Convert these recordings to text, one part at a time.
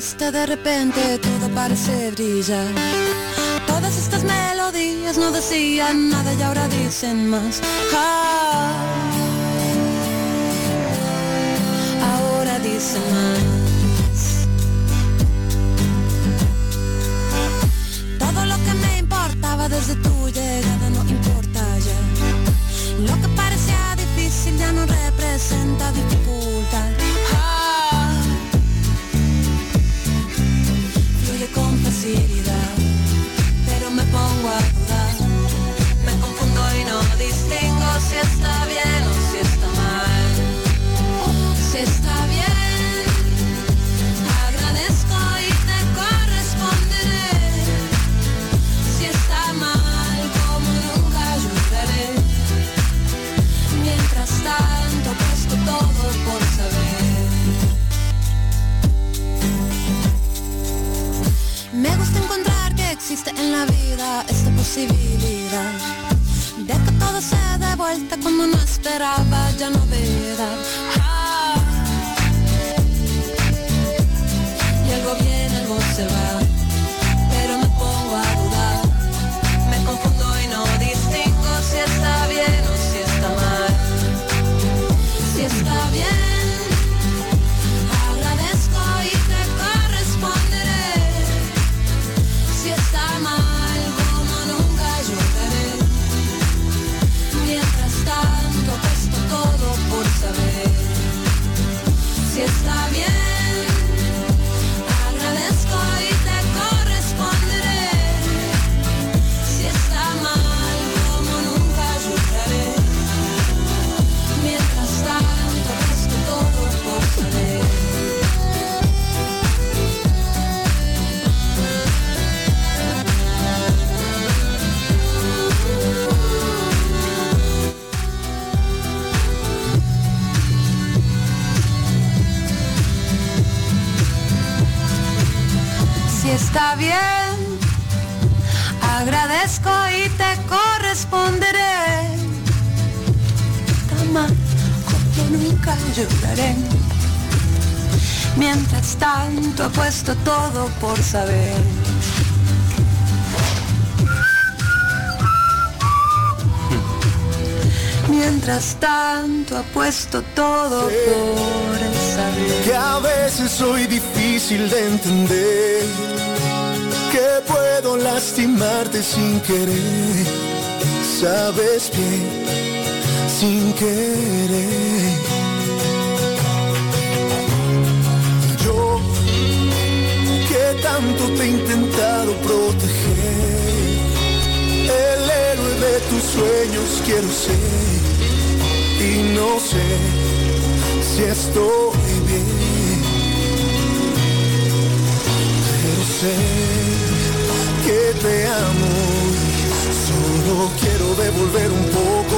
triste, de repente todo parece brillar. Todas estas melodías no decían nada y ahora dicen más. Ah. ahora dicen más. Todo lo que me importaba desde tu llegada no importa ya. Lo que parecía difícil ya no representa dificultad. Pero me pongo a dudar. Me confundo y no distingo si está bien en la vida esta posibilidad de que todo se dé vuelta cuando no esperaba ya novedad. Ah. Está bien, agradezco y te corresponderé. Está mal, como nunca lloraré. Mientras tanto, apuesto todo por saber. Mientras tanto, apuesto todo por saber. que a veces soy difícil de entender, que puedo lastimarte sin querer, sabes bien, sin querer. Yo, que tanto te he intentado proteger, el héroe de tus sueños quiero ser, y no sé si estoy sé que te amo solo quiero devolver un poco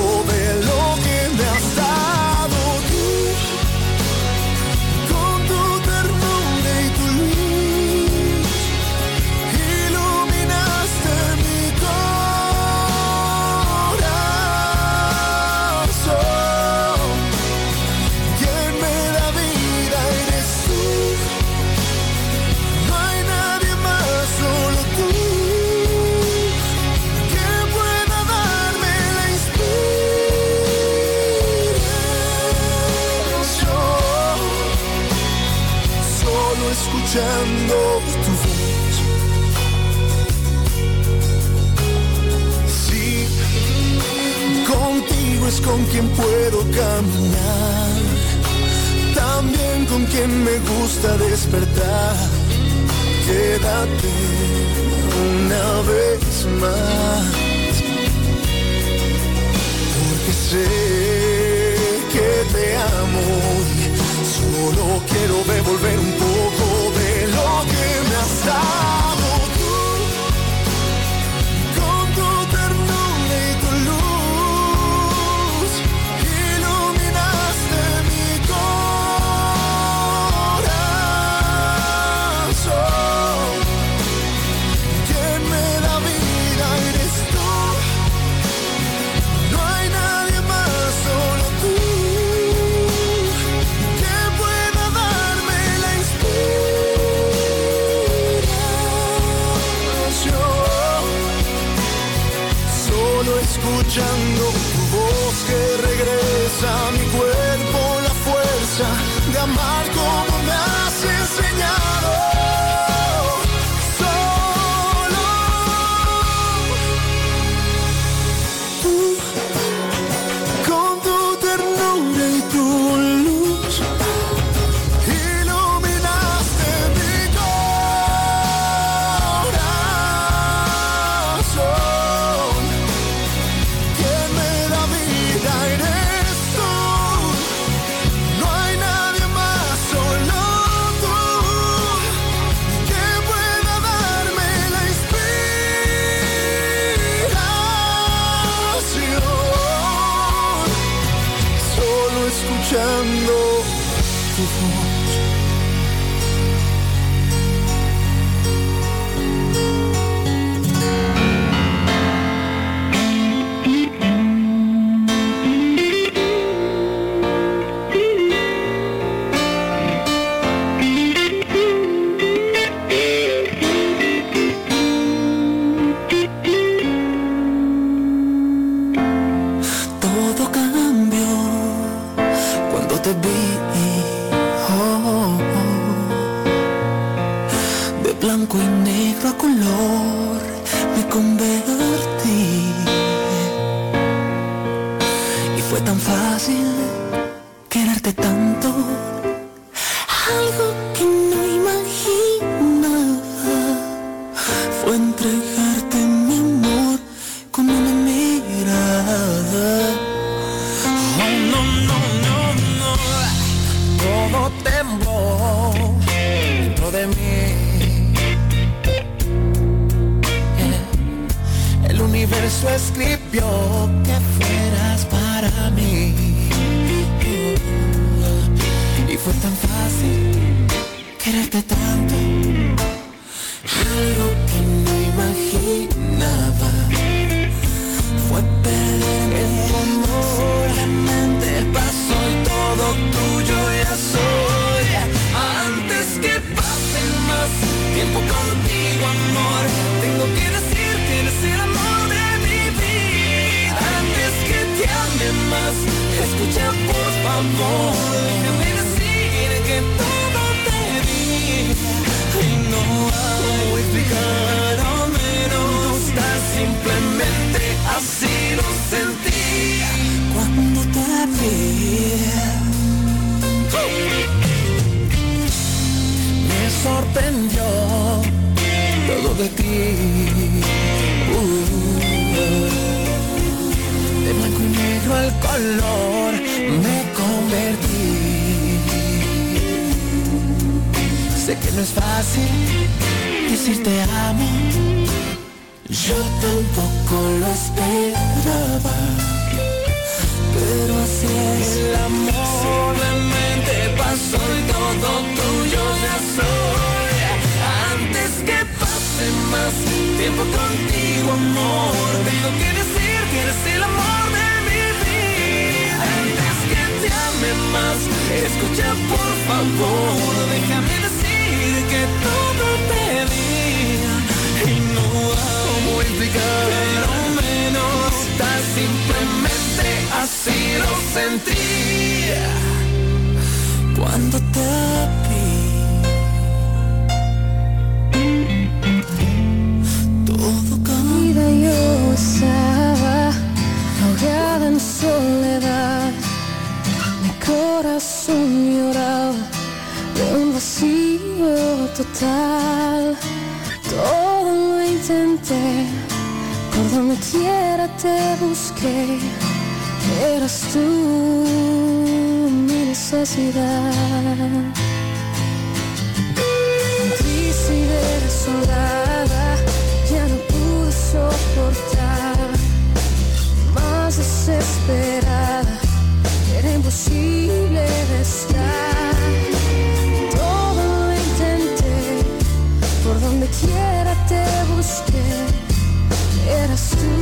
escribió que fueras para mí. Y fue tan fácil quererte tanto. Algo favor, déjame decir que todo te di. Y no hago explicar, al menos simplemente así lo sentí cuando te vi. Me sorprendió todo de ti. Uh, de blanco y negro al color me Sé que no es fácil decir te amo. Yo tampoco lo esperaba. Pero así es el amor. Simplemente pasó y todo tuyo ya soy. Antes que pase más tiempo contigo, amor. Tengo que decir que eres el amor escucha por favor. Déjame decir que todo te di. Y no hago explicar, pero menos tan simplemente así lo sentí cuando te vi. Todo vida yo estaba ahogada en soledad. Corazón lloraba de un vacío total. Todo lo intenté, por donde quiera te busqué. Eras tú mi necesidad. Triste desolada, ya no pude soportar. Más desesperada, era imposible de estar. Todo lo intenté, por donde quiera te busqué. Eras tú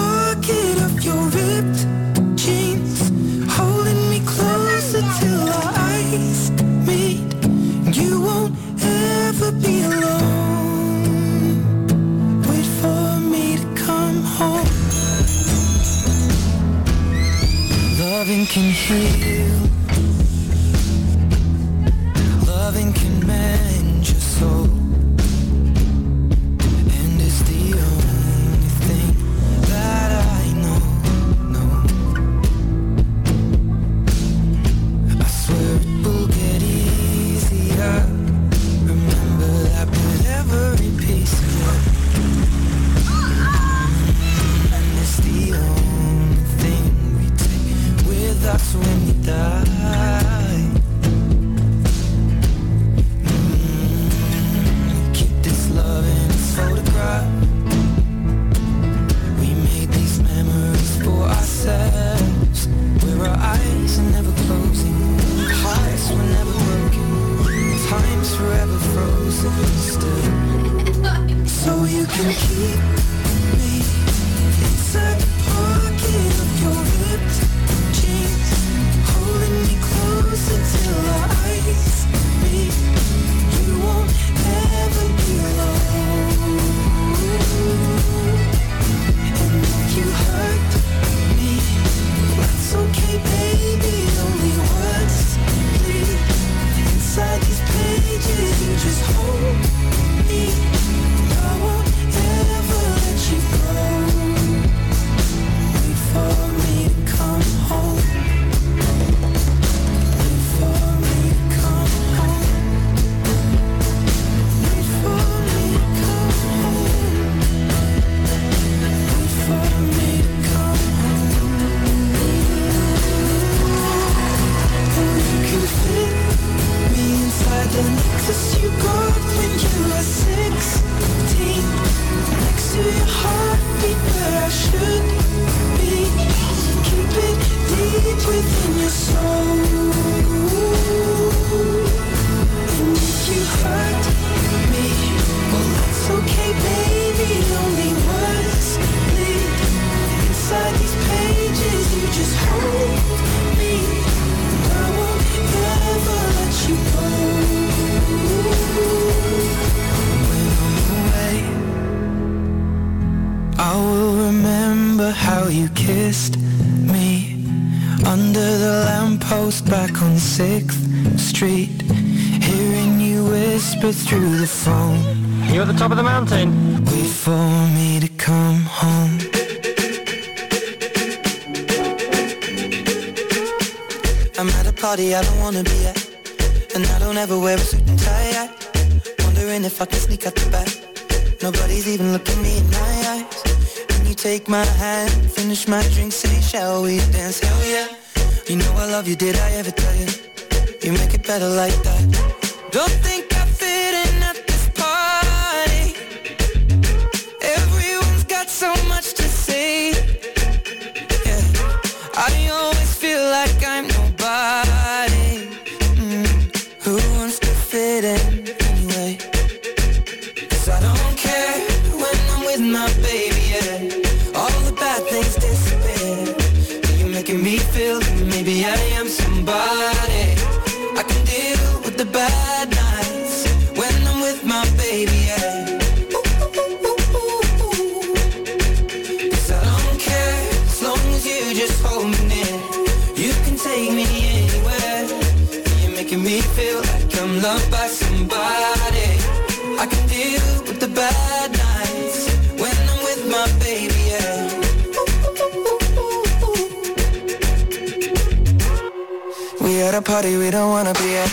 can hear. through the phone. You're at the top of the mountain. Wait for me to come home. I'm at a party I don't wanna be at. And I don't ever wear a suit and tie. Wondering if I can sneak out the back. Nobody's even looking me in my eyes. When you take my hand, finish my drink, say, shall we dance? Hell yeah. You know I love you, did I ever tell you? You make it better like that. Don't think party we don't wanna be at.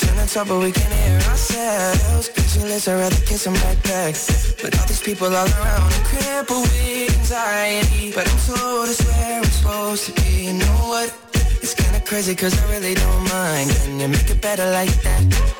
Turn the top but we can hear ourselves. Pictureless, I'd rather kiss a backpack. But all these people all around I'm crippled with anxiety. But I'm told it's where I'm supposed to be. You know what? It's kinda crazy cause I really don't mind. Can you make it better like that?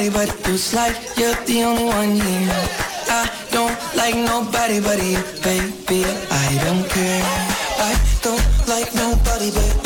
nobody but you. like you're the only one here. I don't like nobody but you, baby. I don't care. I don't like nobody but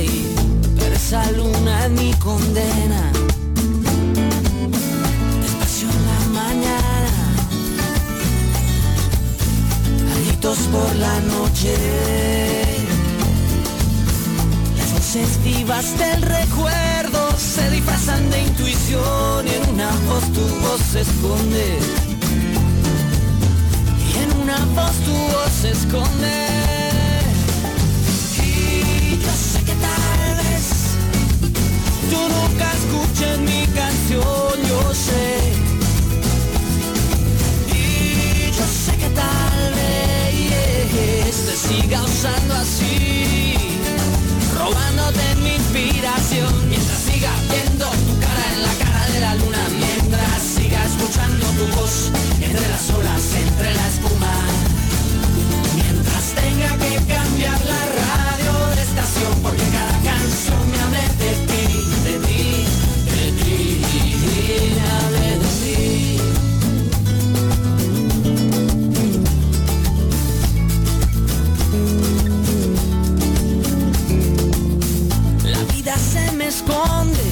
ahí, luna es mi condena. Despacio en la mañana, gritos por la noche, las voces vivas del recuerdo se disfrazan de intuición y en una voz tu voz se esconde. Y en una voz tu voz se esconde. escuchen mi canción, yo sé. Y yo sé que tal vez te siga usando así, robándote mi inspiración. Mientras siga viendo tu cara en la cara de la luna, mientras siga escuchando tu voz entre las olas, entre la espuma. Mientras tenga que cambiar la esconde.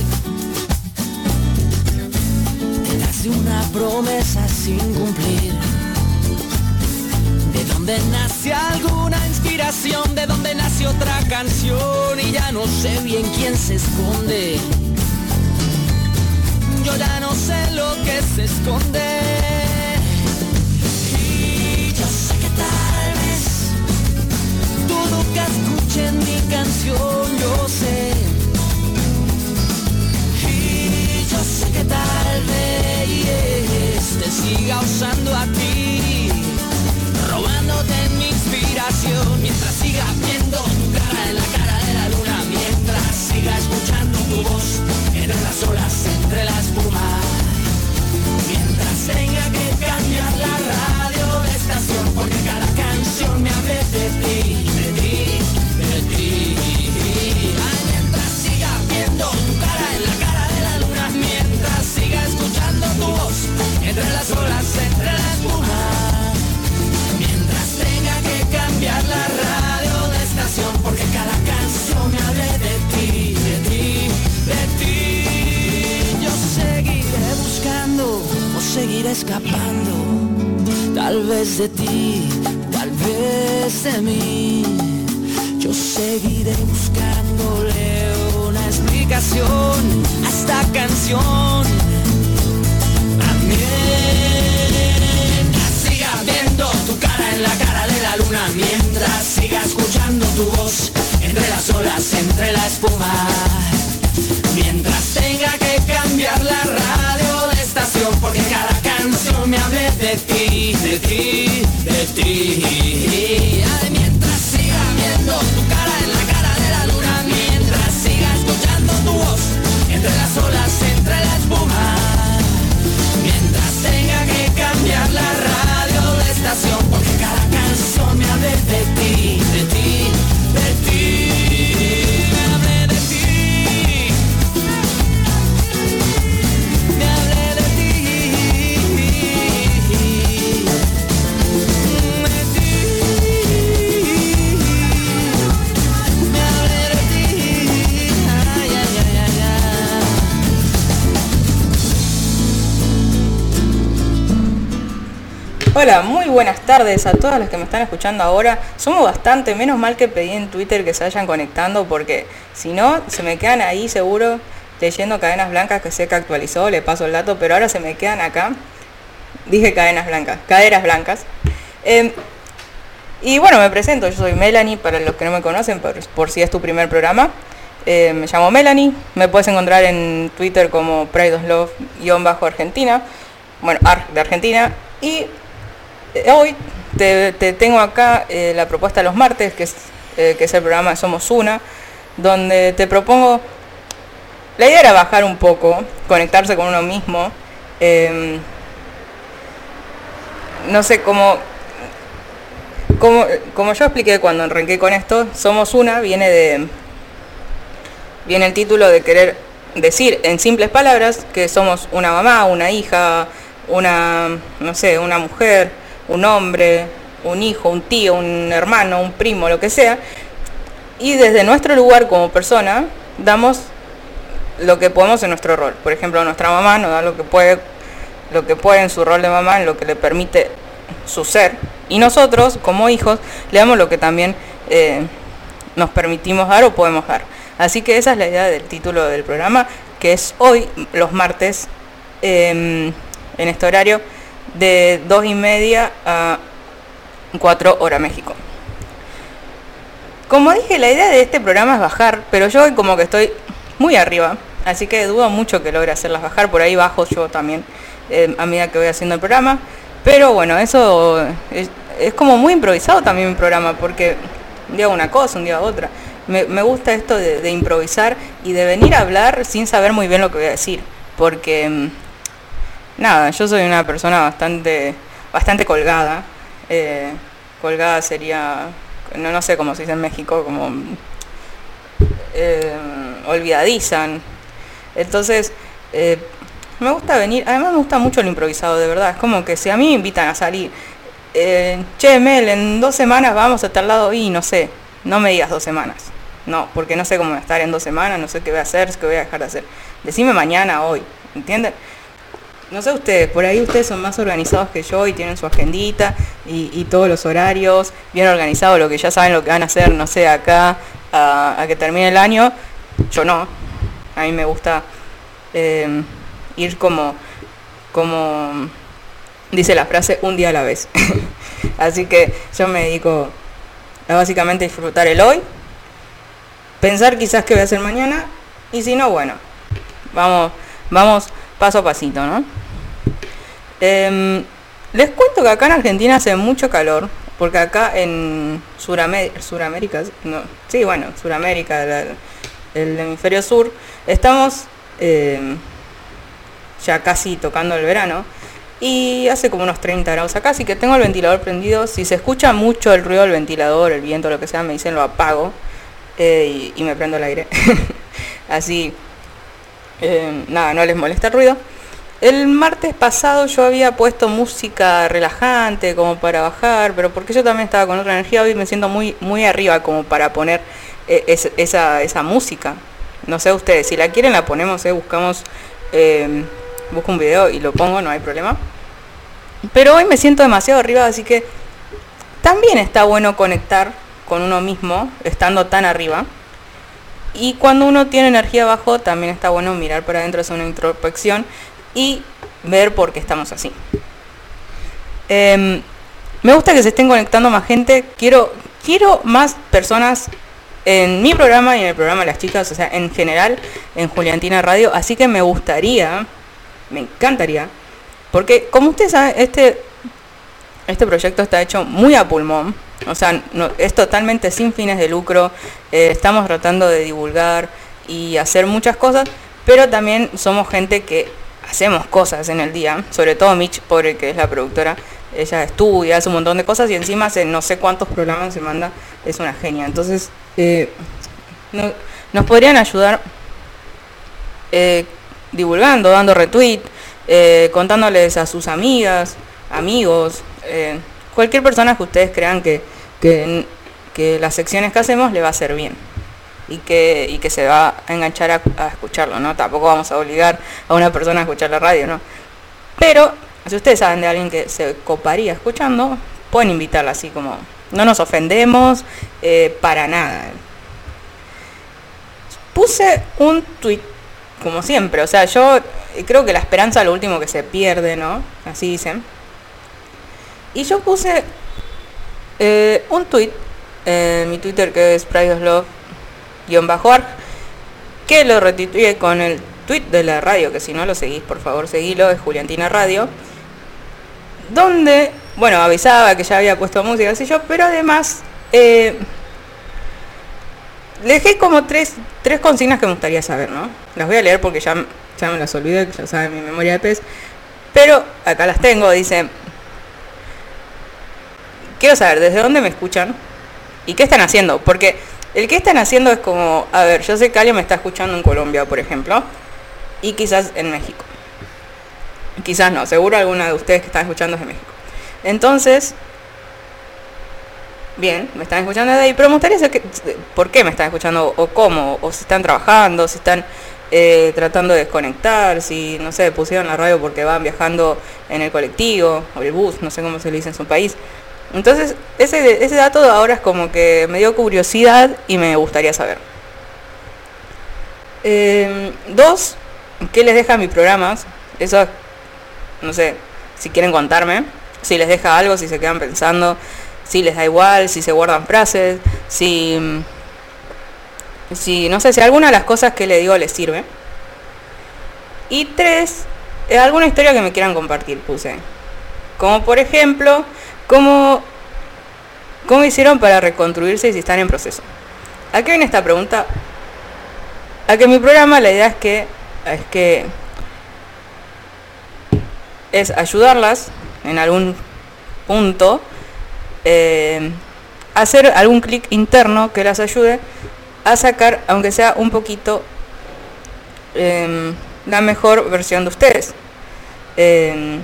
Te hace una promesa sin cumplir. ¿De dónde nace alguna inspiración? ¿De dónde nace otra canción? Y ya no sé bien quién se esconde. Yo ya no sé lo que se esconde. Y yo sé que tal vez tú nunca escuches mi canción, yo sé Sé que tal vez te siga usando a ti, robándote mi inspiración mientras siga viendo tu cara en la cara de la luna, mientras siga escuchando tu voz entre las olas, entre la espuma, mientras tenga que cambiar la seguir escapando, tal vez de ti, tal vez de mí. Yo seguiré buscándole una explicación a esta canción. Mientras siga viendo tu cara en la cara de la luna, mientras siga escuchando tu voz entre las olas, entre la espuma, mientras tenga que cambiar la radio estación porque cada canción me hable de ti, de ti, de ti. Mientras siga viendo tu cara en la cara de la luna, mientras siga escuchando tu voz entre las olas, Hola, muy buenas tardes a todas las que me están escuchando ahora. Somos bastante, menos mal que pedí en Twitter que se vayan conectando porque si no, se me quedan ahí seguro leyendo cadenas blancas que sé que actualizó, le paso el dato, pero ahora se me quedan acá. Dije cadenas blancas, caderas blancas. Em, y bueno, me presento, yo soy Melanie, para los que no me conocen, por, por si es tu primer programa. Eh, me llamo Melanie, me puedes encontrar en Twitter como Pride of Love-Argentina, bueno, de Argentina. Y hoy te, te tengo acá eh, la propuesta de los martes, que es, eh, que es el programa Somos Una, donde te propongo, la idea era bajar un poco, conectarse con uno mismo, em, no sé, como, como, como yo expliqué cuando arranqué con esto, Somos Una viene de, viene el título de querer decir en simples palabras que somos una mamá, una hija, una, no sé, una mujer, un hombre, un hijo, un tío, un hermano, un primo, lo que sea. Y desde nuestro lugar como persona damos lo que podemos en nuestro rol. Por ejemplo, nuestra mamá nos da lo que puede, lo que puede en su rol de mamá, en lo que le permite su ser. Y nosotros, como hijos, le damos lo que también eh, nos permitimos dar o podemos dar. Así que esa es la idea del título del programa, que es hoy, los martes, em, en este horario, de 2 y media a 4 hora México. Como dije, la idea de este programa es bajar, pero yo como que estoy muy arriba, así que dudo mucho que logre hacerlas bajar, por ahí bajo yo también eh, a medida que voy haciendo el programa. Pero bueno, eso es, como muy improvisado también mi programa, porque un día una cosa, un día otra. Me, me gusta esto de, de improvisar y de venir a hablar sin saber muy bien lo que voy a decir, porque mm, nada, yo soy una persona bastante, bastante colgada. eh, colgada sería, no, no sé cómo se dice en México, como eh, olvidadizan. Entonces, eh, me gusta venir, además me gusta mucho lo improvisado, de verdad. Es como que si a mí me invitan a salir, che, Mel, en dos semanas vamos a tal lado y no sé, no me digas dos semanas. No, porque no sé cómo voy a estar en dos semanas, no sé qué voy a hacer, qué voy a dejar de hacer. Decime mañana, hoy, ¿entienden? No sé ustedes, por ahí ustedes son más organizados que yo y tienen su agendita y, todos los horarios, bien organizado, lo que ya saben lo que van a hacer, no sé, acá a, que termine el año. Yo no. A mí me gusta eh, ir como, como dice la frase, un día a la vez. Así que yo me dedico a básicamente disfrutar el hoy, pensar quizás qué voy a hacer mañana y si no, bueno, vamos, vamos paso a pasito, ¿no? Em, les cuento que acá en Argentina hace mucho calor, porque acá en Suramérica, Suramérica, sí, bueno, Suramérica, el hemisferio sur, estamos em, ya casi tocando el verano y hace como unos 30 grados acá, así que tengo el ventilador prendido. Si se escucha mucho el ruido del ventilador, el viento, lo que sea, me dicen lo apago eh, y, y me prendo el aire. así, eh, nada, no les molesta el ruido. El martes pasado yo había puesto música relajante como para bajar, pero porque yo también estaba con otra energía, hoy me siento muy, muy arriba como para poner eh, es- esa, esa música. No sé ustedes, si la quieren la ponemos, eh, buscamos, eh, busco un video y lo pongo, no hay problema. pero hoy me siento demasiado arriba, así que también está bueno conectar con uno mismo estando tan arriba. Y cuando uno tiene energía abajo, también está bueno mirar para adentro, hacer una introspección y ver por qué estamos así. Em, me gusta que se estén conectando más gente. Quiero, quiero más personas en mi programa y en el programa de las chicas, o sea, en general, en Juliantina Radio. Así que me gustaría, me encantaría, porque como ustedes saben, este, este proyecto está hecho muy a pulmón. O sea, no- es totalmente sin fines de lucro. eh, estamos tratando de divulgar y hacer muchas cosas, pero también somos gente que hacemos cosas en el día. Sobre todo Mitch, pobre que es la productora. Ella estudia, hace un montón de cosas y encima hace no sé cuántos programas se manda. Es una genia. Entonces, eh, no- nos podrían ayudar eh, divulgando, dando retweet, contándoles a sus amigas, amigos, cualquier persona que ustedes crean que, que, las secciones que hacemos le va a hacer bien y que, y que se va a enganchar a, a escucharlo, ¿no? Tampoco vamos a obligar a una persona a escuchar la radio, ¿no? Pero si ustedes saben de alguien que se coparía escuchando, pueden invitarla así como... No nos ofendemos eh, para nada. Puse un tweet, como siempre, o sea, yo creo que la esperanza es lo último que se pierde, ¿no? Así dicen. Y yo puse eh, un tweet en mi Twitter que es prideslove-arg que lo retuiteé con el tweet de la radio, que si no lo seguís, por favor, seguilo, es Juliantina Radio, donde, bueno, avisaba que ya había puesto música, así yo, pero además eh, dejé como tres, tres consignas que me gustaría saber, ¿no? Las voy a leer porque ya, ya me las olvidé, que ya saben mi memoria de pez, pero acá las tengo, dice, quiero saber desde dónde me escuchan y qué están haciendo, porque el que están haciendo es como, a ver, yo sé que alguien me está escuchando en Colombia, por ejemplo, y quizás en México. Quizás no, seguro alguna de ustedes que están escuchando es de México. Entonces, bien, me están escuchando de ahí, pero me gustaría saber por qué me están escuchando o cómo, o si están trabajando, si están eh, tratando de desconectar, si, no sé, pusieron la radio porque van viajando en el colectivo o el bus, no sé cómo se le dice en su país. Entonces, ese, ese dato ahora es como que me dio curiosidad y me gustaría saber. Eh, dos, ¿qué les deja mi programas? Eso, no sé, si quieren contarme, si les deja algo, si se quedan pensando, si les da igual, si se guardan frases, si, si no sé, si alguna de las cosas que le digo les sirve. Y tres, eh, alguna historia que me quieran compartir, puse. Como por ejemplo, cómo, cómo hicieron para reconstruirse y si están en proceso. ¿A qué viene esta pregunta? A que mi programa la idea es que es que es ayudarlas en algún punto eh, hacer algún clic interno que las ayude a sacar aunque sea un poquito em, la mejor versión de ustedes Em,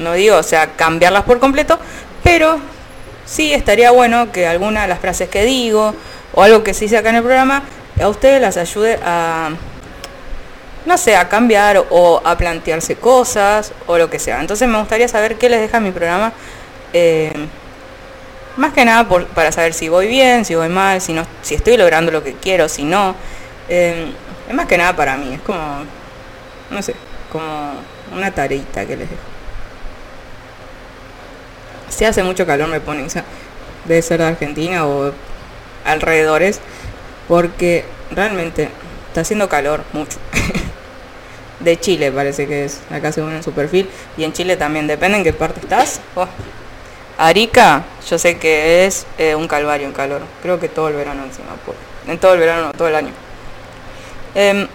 no digo o sea cambiarlas por completo pero sí estaría bueno que alguna de las frases que digo o algo que sí saca en el programa a ustedes las ayude a no sé, a cambiar o a plantearse cosas o lo que sea. Entonces me gustaría saber qué les deja mi programa. eh, más que nada por- para saber si voy bien, si voy mal, si no, si estoy logrando lo que quiero, si no. Eh, es más que nada para mí, es como, no sé, como una tareita que les dejo. Si hace mucho calor me pone, o sea, debe ser de Argentina o alrededores, porque realmente está haciendo calor mucho. de Chile parece que es, acá según en su perfil, y en Chile también, depende en qué parte estás. Oh. Arica, yo sé que es eh, un calvario en calor, creo que todo el verano encima, por- en todo el verano, no, todo el año. Em,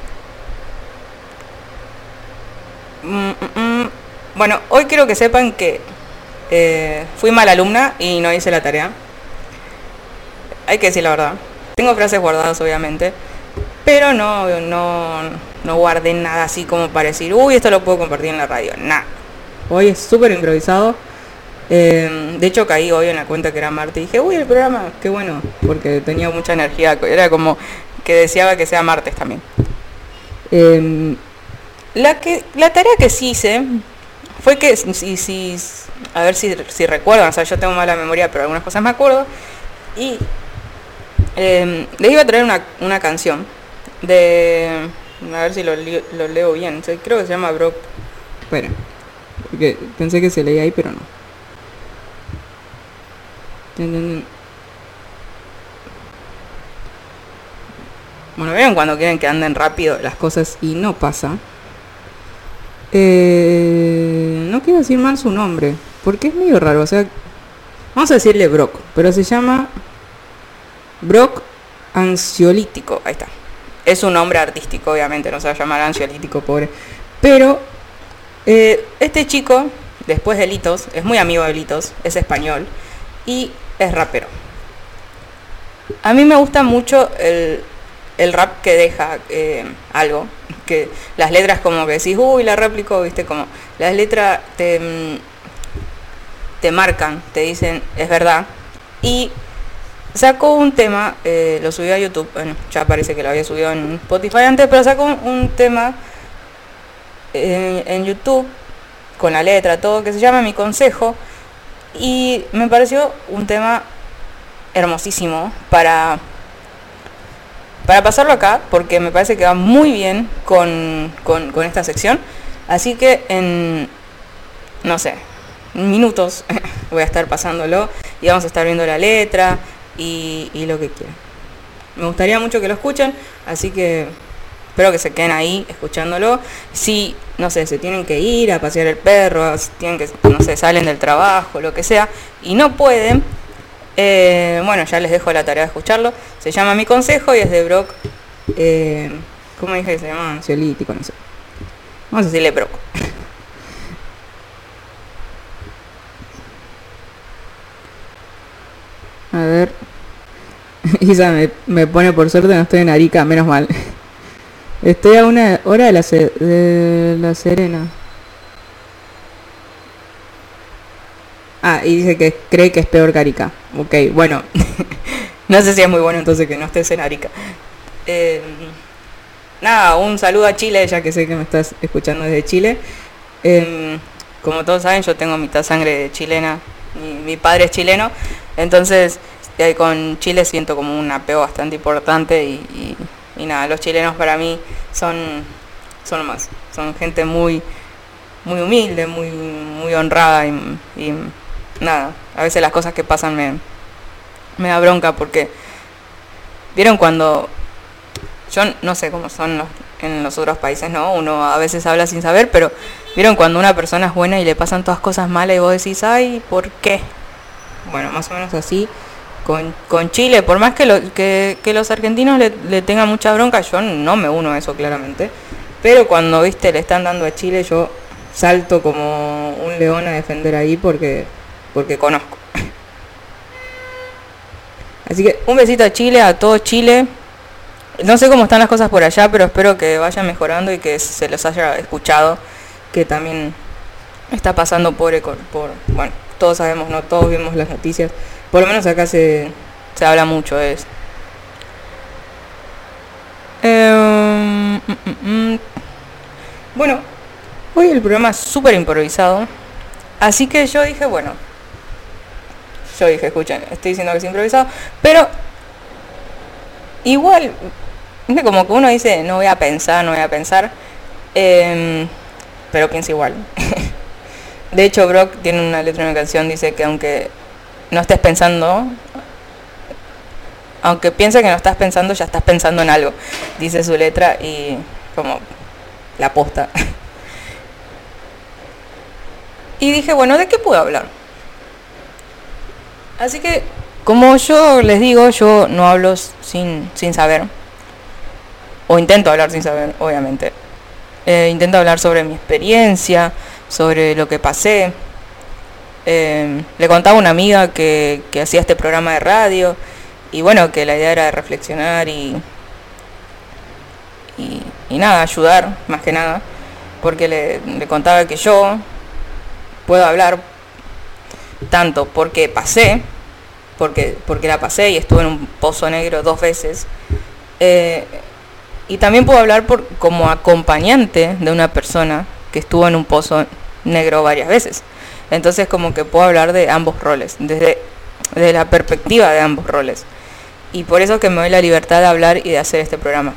mm, mm, mm, bueno, hoy quiero que sepan que eh, fui mala alumna y no hice la tarea. Hay que decir la verdad. Tengo frases guardadas, obviamente, pero no, no, no guardé nada así como para decir, uy, esto lo puedo compartir en la radio. Nada. Hoy es súper improvisado. Eh, de hecho, caí hoy en la cuenta que era martes y dije, uy, el programa, qué bueno, porque tenía mucha energía. Era como que deseaba que sea martes también. Eh, la, que, la tarea que sí hice fue que, si, si, a ver si, si recuerdan, o sea, yo tengo mala memoria, pero algunas cosas me acuerdo. Y eh, les iba a traer una, una canción de. A ver si lo, lo leo bien. Creo que se llama Brock. Espera. Porque pensé que se leía ahí, pero no. Bueno, ¿vieron cuando quieren que anden rápido las cosas y no pasa? Eh, no quiero decir mal su nombre, porque es medio raro. O sea, vamos a decirle Brock, pero se llama Brock Ansiolítico. Ahí está. Es un nombre artístico, obviamente, no se va a llamar ansiolítico, pobre. Pero eh, este chico, después de Litos, es muy amigo de Litos, es español y es rapero. A mí me gusta mucho el, el rap que deja eh, algo, que las letras como que decís, uy, la réplico, viste, como las letras mm, te marcan, te dicen, es verdad. Y sacó un tema, eh, lo subió a YouTube, bueno, ya parece que lo había subido en Spotify antes, pero sacó un, tema en, en YouTube con la letra, todo, que se llama Mi Consejo. Y me pareció un tema hermosísimo para, para pasarlo acá, porque me parece que va muy bien con, con esta sección. Así que en, no sé, minutos voy a estar pasándolo y vamos a estar viendo la letra y, lo que quieran. Me gustaría mucho que lo escuchen, así que espero que se queden ahí escuchándolo. Si, no sé, se tienen que ir a pasear el perro, si tienen que, no sé, salen del trabajo, lo que sea, y no pueden, eh, bueno, ya les dejo la tarea de escucharlo. Se llama Mi Consejo y es de Brock. Eh, ¿Cómo dije que se llama? Ansiolítico, no sé. Vamos a decirle Brock. A ver. Isa me, me pone por suerte, no estoy en Arica, menos mal. Estoy a una hora de la, de la Serena. Ah, y dice que cree que es peor que Arica. Ok, bueno. no sé si es muy bueno entonces que no estés en Arica. Eh, nada, un saludo a Chile, ya que sé que me estás escuchando desde Chile. Eh, como todos saben, yo tengo mitad sangre chilena. Mi, mi padre es chileno. Entonces, eh, con Chile siento como un apego bastante importante y, nada, los chilenos para mí son, son más. Son gente muy, muy humilde, muy, muy honrada y, y nada, a veces las cosas que pasan me, me da bronca porque vieron cuando yo no sé cómo son los- en los otros países, ¿no? Uno a veces habla sin saber, pero vieron cuando una persona es buena y le pasan todas cosas malas y vos decís, ay, ¿por qué? Bueno, más o menos así con, con Chile, por más que, lo- que, los argentinos le, tengan mucha bronca, yo no me uno a eso claramente, pero cuando, viste, le están dando a Chile, yo salto como un león a defender ahí porque, porque conozco. Así que un besito a Chile, a todo Chile. No sé cómo están las cosas por allá, pero espero que vayan mejorando y que se los haya escuchado, que también está pasando por, por bueno, todos sabemos, no todos vemos las noticias, por lo menos acá se, se habla mucho de eso. Em, mm, mm, mm. Bueno, hoy el programa es súper improvisado, así que yo dije, bueno, yo dije, escuchen, estoy diciendo que es improvisado, pero igual, como que uno dice, no voy a pensar, no voy a pensar, em, pero piensa igual. De hecho, Brock tiene una letra en una canción, dice que aunque no estés pensando, aunque piense que no estás pensando, ya estás pensando en algo, dice su letra y como la posta. Y dije, bueno, ¿de qué puedo hablar? Así que, como yo les digo, yo no hablo sin, sin saber. O intento hablar sin saber, obviamente. Eh, intento hablar sobre mi experiencia, sobre lo que pasé. Eh, le contaba a una amiga que, que hacía este programa de radio y bueno, que la idea era reflexionar y, y, nada, ayudar más que nada, porque le, le contaba que yo puedo hablar tanto porque pasé, porque, porque la pasé y estuve en un pozo negro dos veces, eh, y también puedo hablar por, como acompañante de una persona que estuvo en un pozo negro varias veces. Entonces como que puedo hablar de ambos roles, desde, desde la perspectiva de ambos roles. Y por eso que me doy la libertad de hablar y de hacer este programa.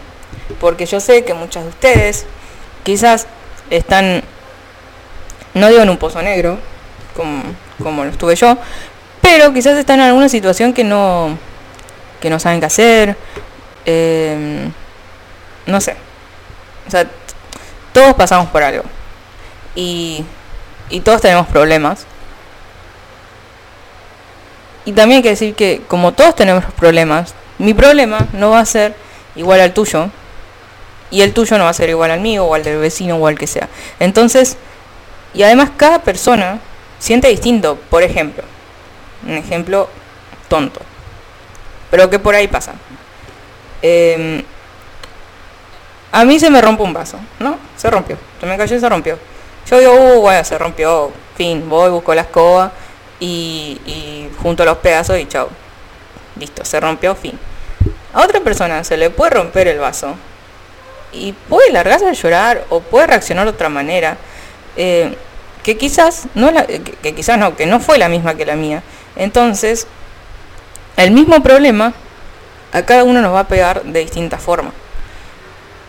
Porque yo sé que muchas de ustedes quizás están, no digo en un pozo negro, como, como lo estuve yo, pero quizás están en alguna situación que no, que no saben qué hacer, eh, no sé. O sea, todos pasamos por algo. Y, y todos tenemos problemas. Y también hay que decir que como todos tenemos problemas, mi problema no va a ser igual al tuyo. Y el tuyo no va a ser igual al mío o al del vecino o al que sea. Entonces, y además cada persona siente distinto. Por ejemplo, un ejemplo tonto. Pero que por ahí pasa. Em, a mí se me rompe un vaso, ¿no? Se rompió. Se me cayó y se rompió. Yo digo, uh, bueno, se rompió. Fin, voy, busco la escoba y, y junto los pedazos y chao. Listo, se rompió, fin. A otra persona se le puede romper el vaso y puede largarse a llorar o puede reaccionar de otra manera. eh, que quizás no la- que, que quizás no, que no fue la misma que la mía. Entonces, el mismo problema a cada uno nos va a pegar de distinta forma.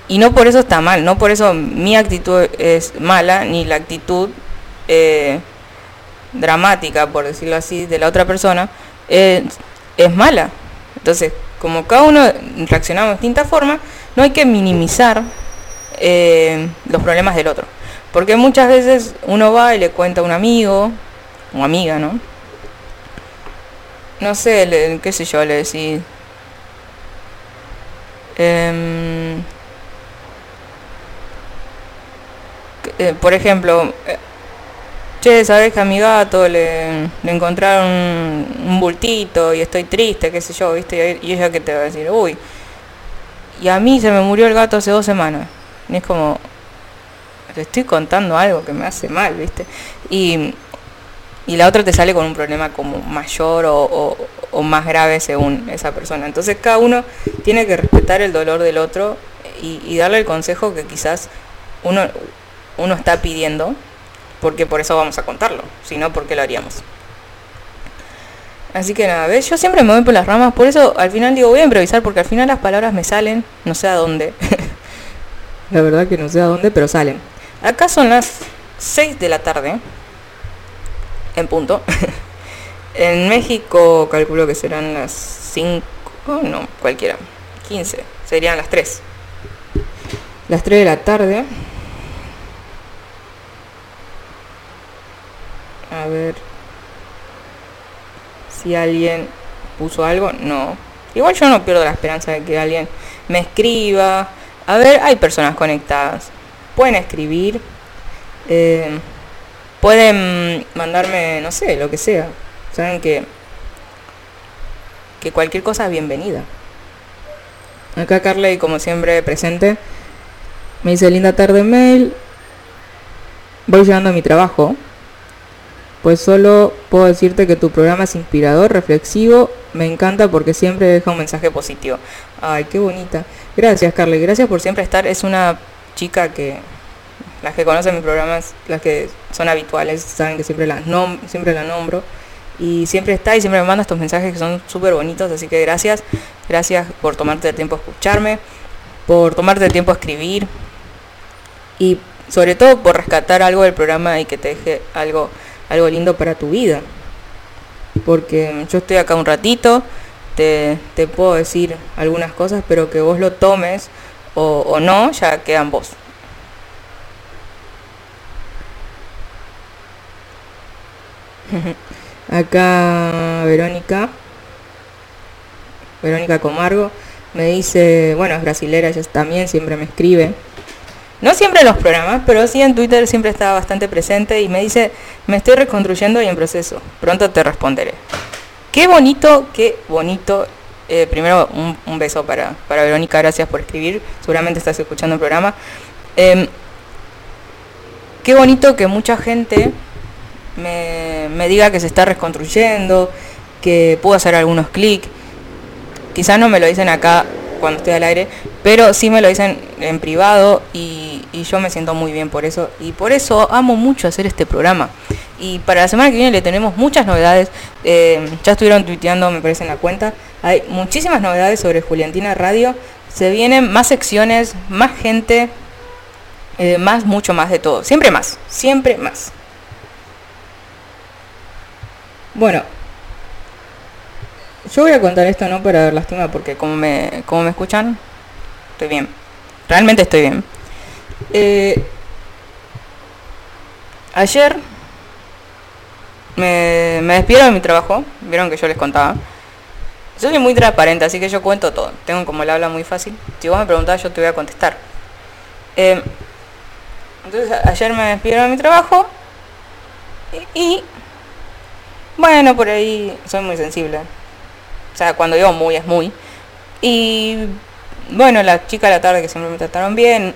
Y no por eso está mal, no por eso mi actitud es mala, ni la actitud eh, dramática, por decirlo así, de la otra persona eh, es mala. Entonces, como cada uno reaccionamos de distinta forma, no hay que minimizar eh, los problemas del otro. Porque muchas veces uno va y le cuenta a un amigo, o amiga, ¿no? No sé, qué sé yo, le decís. em, que- eh, por ejemplo, eh, che, sabes que a mi gato le, encontraron un, bultito y estoy triste, qué sé yo, ¿viste? Y, ella que te va a decir, uy, y a mí se me murió el gato hace dos semanas. Y es como, te estoy contando algo que me hace mal, ¿viste? Y, y la otra te sale con un problema como mayor o, o- más grave según esa persona. Entonces cada uno tiene que respetar el dolor del otro y darle el consejo que quizás uno, uno está pidiendo, porque por eso vamos a contarlo, si no, ¿por qué lo haríamos? Así que nada, ¿ves? Yo siempre me voy por las ramas, por eso al final digo, voy a improvisar, porque al final las palabras me salen, no sé a dónde. la verdad que no sé a dónde, pero salen. Acá son las 6 de la tarde, en punto. en México calculo que serán las 5, no, cualquiera, 15, serían las 3. Las 3 de la tarde. A ver si alguien puso algo. No. Igual yo no pierdo la esperanza de que alguien me escriba. A ver, hay personas conectadas. Pueden escribir. eh, pueden mandarme, no sé, lo que sea. Saben que, que cualquier cosa es bienvenida. Acá Carly, como siempre, presente. Me dice linda tarde mail. Voy llegando a mi trabajo. Pues solo puedo decirte que tu programa es inspirador, reflexivo, me encanta porque siempre deja un mensaje positivo. Ay, qué bonita. Gracias, Carly, gracias por siempre estar. Es una chica que las que conocen mi programa, las que son habituales, saben que siempre la, nom siempre nombro. Y siempre está y siempre me manda estos mensajes que son súper bonitos, así que gracias. Gracias por tomarte el tiempo a escucharme, por tomarte el tiempo a escribir y sobre todo por rescatar algo del programa y que te deje algo algo lindo para tu vida. Porque yo estoy acá un ratito, te, te puedo decir algunas cosas, pero que vos lo tomes o, o no, ya quedan vos. Acá Verónica, Verónica Comargo, me dice, bueno, es brasilera, ella también siempre me escribe. No siempre en los programas, pero sí en Twitter siempre está bastante presente y me dice, me estoy reconstruyendo y en proceso. Pronto te responderé. Qué bonito, qué bonito. Eh, primero, un, un beso para, para Verónica, gracias por escribir. Seguramente estás escuchando el programa. Em, qué bonito que mucha gente me, me diga que se está reconstruyendo, que puedo hacer algunos clics. Quizás no me lo dicen acá cuando estoy al aire, pero sí me lo dicen en privado y, yo me siento muy bien por eso y por eso amo mucho hacer este programa. Y para la semana que viene le tenemos muchas novedades. eh, ya estuvieron tuiteando, me parece, en la cuenta. Hay muchísimas novedades sobre Juliantina Radio. Se vienen más secciones, más gente, eh, más, mucho más de todo. Siempre más, siempre más. Bueno, yo voy a contar esto no para dar lástima porque como me, como me escuchan, estoy bien. Realmente estoy bien. Eh, ayer me, me despidieron de mi trabajo, vieron que yo les contaba. Soy muy transparente, así que yo cuento todo. Tengo como el habla muy fácil. Si vos me preguntás, yo te voy a contestar. Eh, entonces ayer me despidieron de mi trabajo y, bueno, por ahí soy muy sensible. O sea, cuando digo muy es muy. Y bueno, la chica de la tarde que siempre me trataron bien,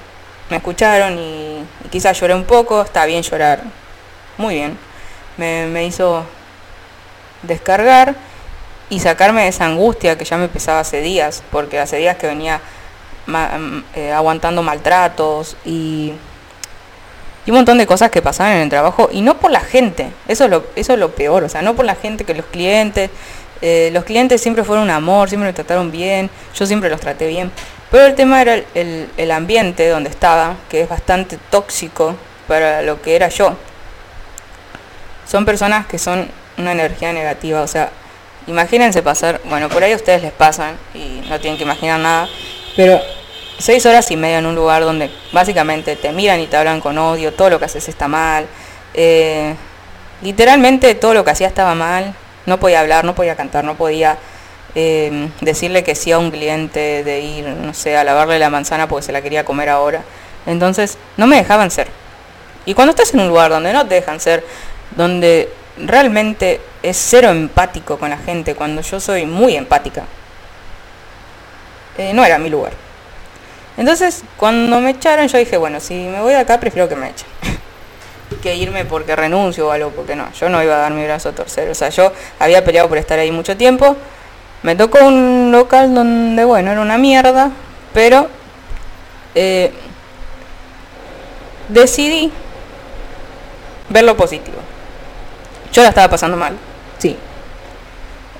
me escucharon y, y quizás lloré un poco, está bien llorar, muy bien. Me, hizo descargar y sacarme de esa angustia que ya me pesaba hace días, porque hace días que venía mm, eh, aguantando maltratos y, y un montón de cosas que pasaban en el trabajo y no por la gente, eso es lo, eso es lo peor, o sea, no por la gente que los clientes, eh, los clientes siempre fueron un amor, siempre me trataron bien, yo siempre los traté bien, pero el tema era el, el- ambiente donde estaba, que es bastante tóxico para lo que era yo. Son personas que son una energía negativa, o sea, imagínense pasar, bueno, por ahí ustedes les pasan y no tienen que imaginar nada, pero seis horas y media en un lugar donde básicamente te miran y te hablan con odio, todo lo que haces está mal, eh, literalmente todo lo que hacía estaba mal, no podía hablar, no podía cantar, no podía eh, decirle que sí a un cliente de ir, no sé, a lavarle la manzana porque se la quería comer ahora. Entonces, no me dejaban ser. Y cuando estás en un lugar donde no te dejan ser, donde realmente es cero empático con la gente, cuando yo soy muy empática, eh, no era mi lugar. Entonces, cuando me echaron, yo dije, bueno, si me voy de acá, prefiero que me echen. que irme porque renuncio o algo, porque no, yo no iba a dar mi brazo a torcer. O sea, yo había peleado por estar ahí mucho tiempo. Me tocó un local donde, bueno, era una mierda, pero eh, decidí ver lo positivo. Yo la estaba pasando mal, sí.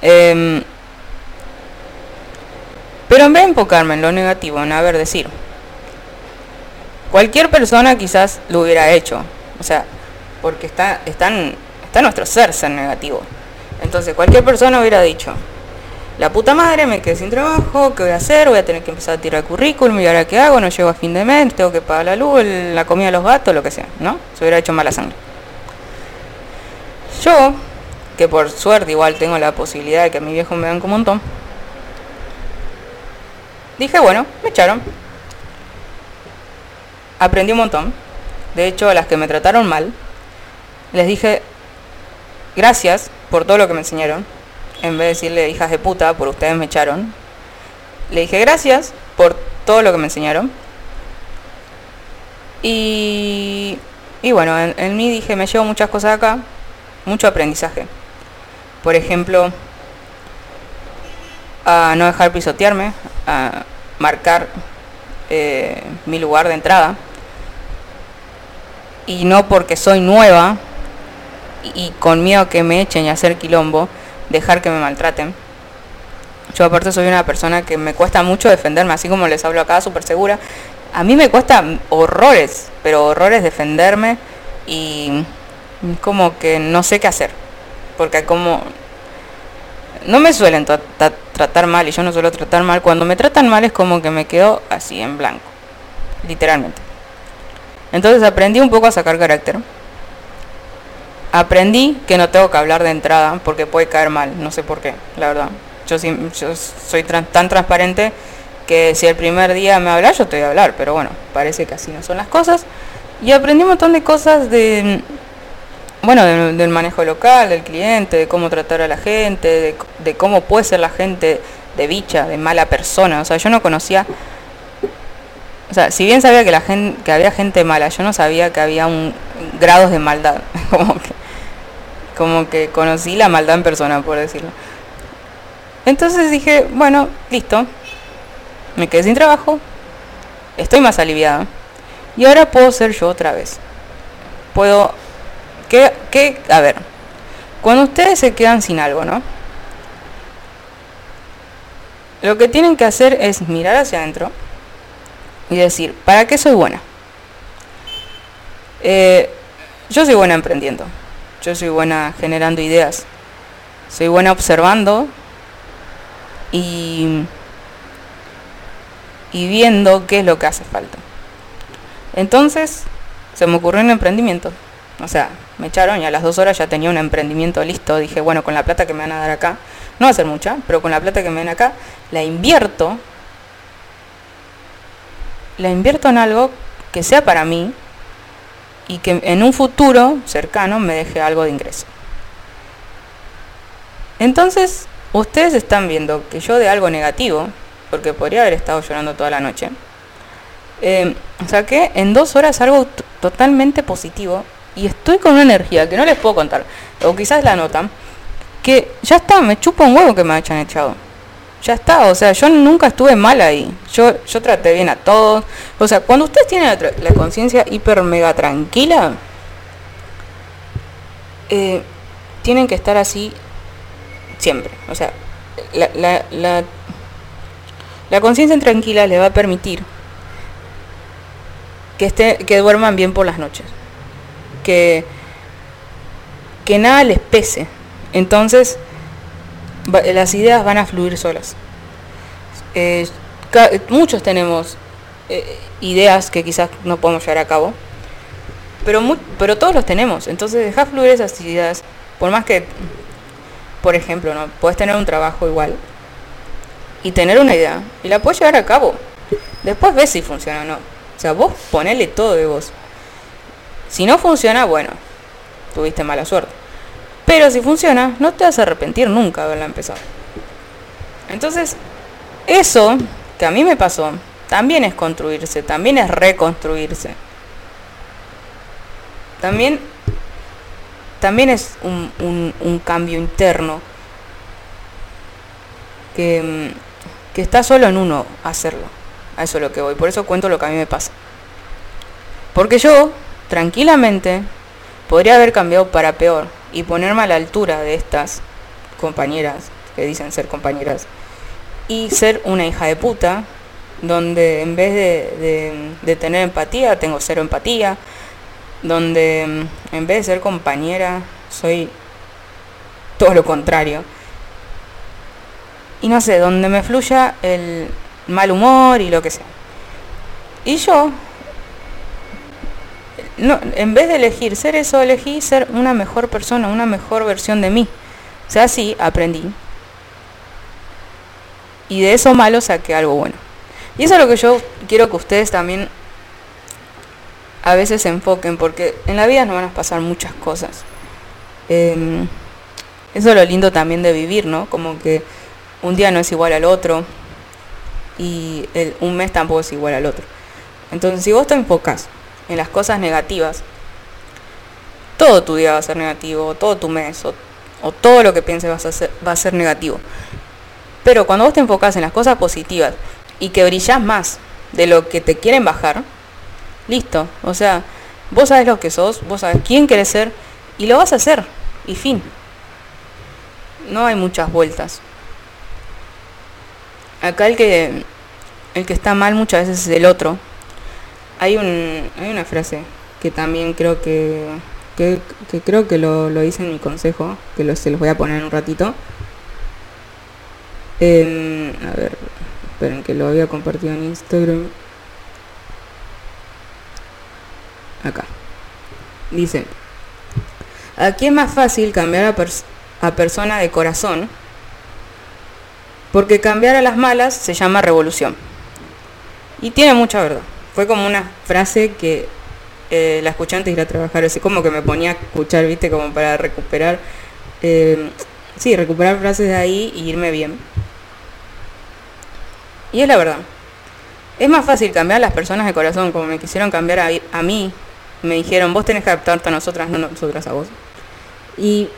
Em, pero en vez de enfocarme en lo negativo, en a ver decir, cualquier persona quizás lo hubiera hecho. O sea, porque está, están, está nuestro ser ser negativo. Entonces cualquier persona hubiera dicho, la puta madre, me quedé sin trabajo, ¿qué voy a hacer? Voy a tener que empezar a tirar currículum y ahora qué hago, no llego a fin de mes, tengo que pagar la luz, la comida de los gatos, lo que sea, ¿no? Se hubiera hecho mala sangre. Yo, que por suerte igual tengo la posibilidad de que a mi viejo me dan como un montón, dije, bueno, me echaron. Aprendí un montón. De hecho, a las que me trataron mal, les dije, gracias por todo lo que me enseñaron. En vez de decirle, hijas de puta, por ustedes me echaron. Le dije, gracias por todo lo que me enseñaron. Y, y bueno, en, mí dije, me llevo muchas cosas acá, mucho aprendizaje. Por ejemplo, a no dejar pisotearme, a marcar eh, mi lugar de entrada. Y no porque soy nueva y, con miedo que me echen y hacer quilombo, dejar que me maltraten. Yo aparte soy una persona que me cuesta mucho defenderme, así como les hablo acá, súper segura. A mí me cuesta horrores, pero horrores defenderme y como que no sé qué hacer. Porque como no me suelen tra- tra- tratar mal y yo no suelo tratar mal. Cuando me tratan mal es como que me quedo así en blanco, literalmente. Entonces aprendí un poco a sacar carácter. Aprendí que no tengo que hablar de entrada porque puede caer mal, no sé por qué, la verdad. Yo, yo soy tan transparente que si el primer día me habla, yo te voy a hablar, pero bueno, parece que así no son las cosas. Y aprendí un montón de cosas de, bueno, de- del manejo local, del cliente, de cómo tratar a la gente, de, de cómo puede ser la gente de bicha, de mala persona. O sea, yo no conocía, o sea, si bien sabía que la gente, que había gente mala, yo no sabía que había un grados de maldad. como que, como que conocí la maldad en persona, por decirlo. Entonces dije, bueno, listo. Me quedé sin trabajo. Estoy más aliviada. Y ahora puedo ser yo otra vez. Puedo... ¿Qué? qué a ver. Cuando ustedes se quedan sin algo, ¿no? Lo que tienen que hacer es mirar hacia adentro y decir, ¿para qué soy buena? Eh, yo soy buena emprendiendo. Yo soy buena generando ideas. Soy buena observando y, y viendo qué es lo que hace falta. Entonces se me ocurrió un emprendimiento. O sea, me echaron y a las dos horas ya tenía un emprendimiento listo. Dije, bueno, con la plata que me van a dar acá, no va a ser mucha, pero con la plata que me den acá, la invierto. La invierto en algo que sea para mí y que en un futuro cercano me deje algo de ingreso. Entonces, ustedes están viendo que yo de algo negativo, porque podría haber estado llorando toda la noche, eh, saqué en dos horas algo totalmente positivo y estoy con una energía que no les puedo contar, o quizás la notan, que ya está, me chupa un huevo que me hayan echado. Ya está, o sea, yo nunca estuve mal ahí. Yo, yo traté bien a todos. O sea, cuando ustedes tienen la, conciencia hiper mega tranquila, eh, tienen que estar así siempre. O sea, la, la, la, la conciencia tranquila les va a permitir que, esté, que duerman bien por las noches. Que, que nada les pese. Entonces, las ideas van a fluir solas. Eh, muchos tenemos eh, ideas que quizás no podemos llevar a cabo, pero, pero todos los tenemos. Entonces, deja fluir esas ideas. Por más que, por ejemplo, ¿no? puedes tener un trabajo igual y tener una idea y la puedes llevar a cabo. Después ves si funciona o no. O sea, vos ponele todo de vos. Si no funciona, bueno, tuviste mala suerte. Pero si funciona, no te vas a arrepentir nunca de haberla empezado. Entonces, eso que a mí me pasó, también es construirse, también es reconstruirse. También, también es un, cambio interno que, que está solo en uno hacerlo. A eso es lo que voy. Por eso cuento lo que a mí me pasa. Porque yo, tranquilamente, podría haber cambiado para peor y ponerme a la altura de estas compañeras que dicen ser compañeras y ser una hija de puta donde en vez de, tener empatía tengo cero empatía donde mm, en vez de ser compañera soy todo lo contrario. Y no sé donde me fluya el mal humor y lo que sea. Y yo en vez de elegir ser eso, elegí ser una mejor persona, una mejor versión de mí. O sea, así aprendí. Y de eso malo saqué algo bueno. Y eso es lo que yo quiero que ustedes también a veces se enfoquen, porque en la vida nos van a pasar muchas cosas. Em, eso es lo lindo también de vivir, ¿no? Como que un día no es igual al otro y un mes tampoco es igual al otro. Entonces, si vos te enfocas en las cosas negativas, todo tu día va a ser negativo, o todo tu mes, o, todo lo que pienses vas a ser- va a ser negativo. Pero cuando vos te enfocas en las cosas positivas y que brillás más de lo que te quieren bajar, listo. O sea, vos sabes lo que sos, vos sabes quién querés ser y lo vas a hacer. Y fin. No hay muchas vueltas. Acá el que el que está mal muchas veces es el otro. Hay un hay una frase que también creo que que, creo que lo, lo hice en mi consejo, que se los voy a poner en un ratito. A ver, esperen que lo había compartido en Instagram. Acá. Dice, aquí es más fácil cambiar a, pers- a persona de corazón, porque cambiar a las malas se llama revolución. Y tiene mucha verdad. Fue como una frase que eh, la escuché antes ir a trabajar, así como que me ponía a escuchar, viste, como para recuperar, eh, sí, recuperar frases de ahí y irme bien. Y es la verdad. Es más fácil cambiar a las personas de corazón, como me quisieron cambiar a, a mí. Me dijeron, vos tenés que adaptarte a nosotras, no nosotras a vos. Y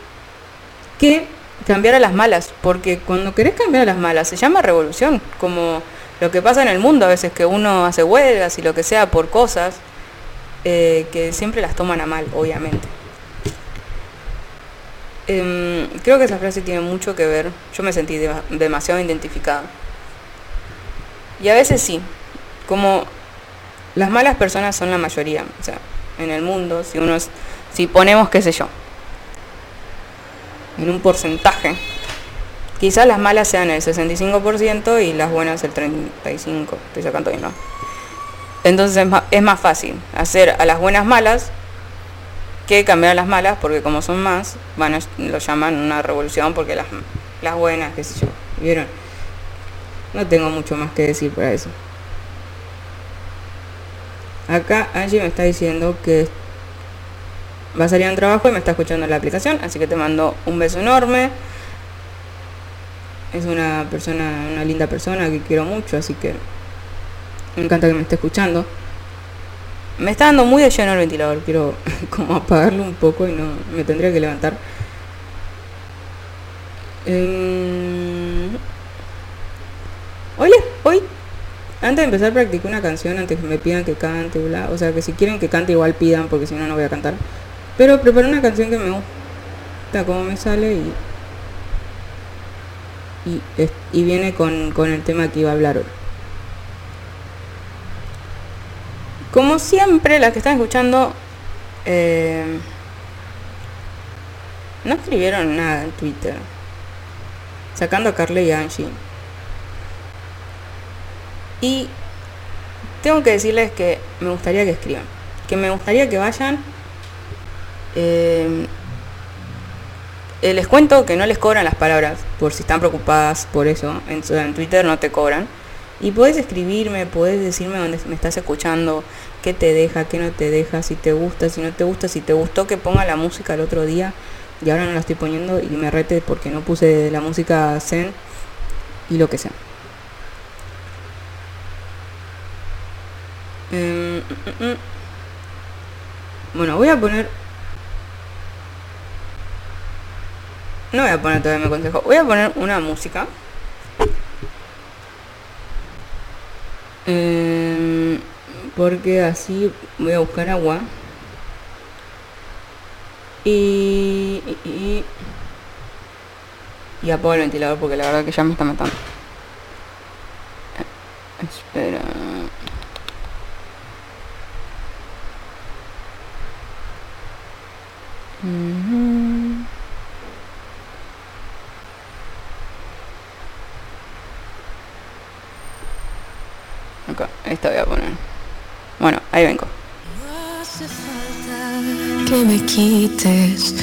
que cambiar a las malas, porque cuando querés cambiar a las malas se llama revolución, como lo que pasa en el mundo a veces, que uno hace huelgas y lo que sea por cosas, eh, que siempre las toman a mal, obviamente. Em, creo que esa frase tiene mucho que ver. Yo me sentí dema- demasiado identificada. Y a veces sí, como las malas personas son la mayoría, o sea, en el mundo, si uno si ponemos, qué sé yo, en un porcentaje, quizás las malas sean el 65% y las buenas el 35%, estoy sacando ¿no? Entonces es más fácil hacer a las buenas malas que cambiar a las malas, porque como son más, van a, lo llaman una revolución, porque las, las buenas, qué sé yo, ¿vieron? No tengo mucho más que decir para eso. Acá Angie me está diciendo que va a salir a un trabajo y me está escuchando la aplicación, así que te mando un beso enorme. Es una persona, una linda persona que quiero mucho, así que me encanta que me esté escuchando. Me está dando muy de lleno el ventilador, quiero como apagarlo un poco y no me tendría que levantar. Hoy, les- hoy, antes de empezar practiqué una canción antes que me pidan que cante, bla. O sea que si quieren que cante igual pidan porque si no no voy a cantar. Pero preparé una canción que me gusta como me sale y y, viene con, con el tema que iba a hablar hoy. Como siempre, las que están escuchando eh, no escribieron nada en Twitter. Sacando a Carly y a Angie. Y tengo que decirles que me gustaría que escriban. Que me gustaría que vayan. eh, eh, les cuento que no les cobran las palabras, por si están preocupadas por eso. En, Twitter no te cobran. Y puedes escribirme, puedes decirme dónde me estás escuchando, qué te deja, qué no te deja, si te gusta, si no te gusta, si te gustó que ponga la música el otro día y ahora no la estoy poniendo y me rete porque no puse la música zen y lo que sea. Em, mm, mm, mm. Bueno, voy a poner. No voy a poner todavía mi consejo. Voy a poner una música. Em, porque así voy a buscar agua. Y, y, y, y apago el ventilador porque la verdad que ya me está matando. Espera. sisters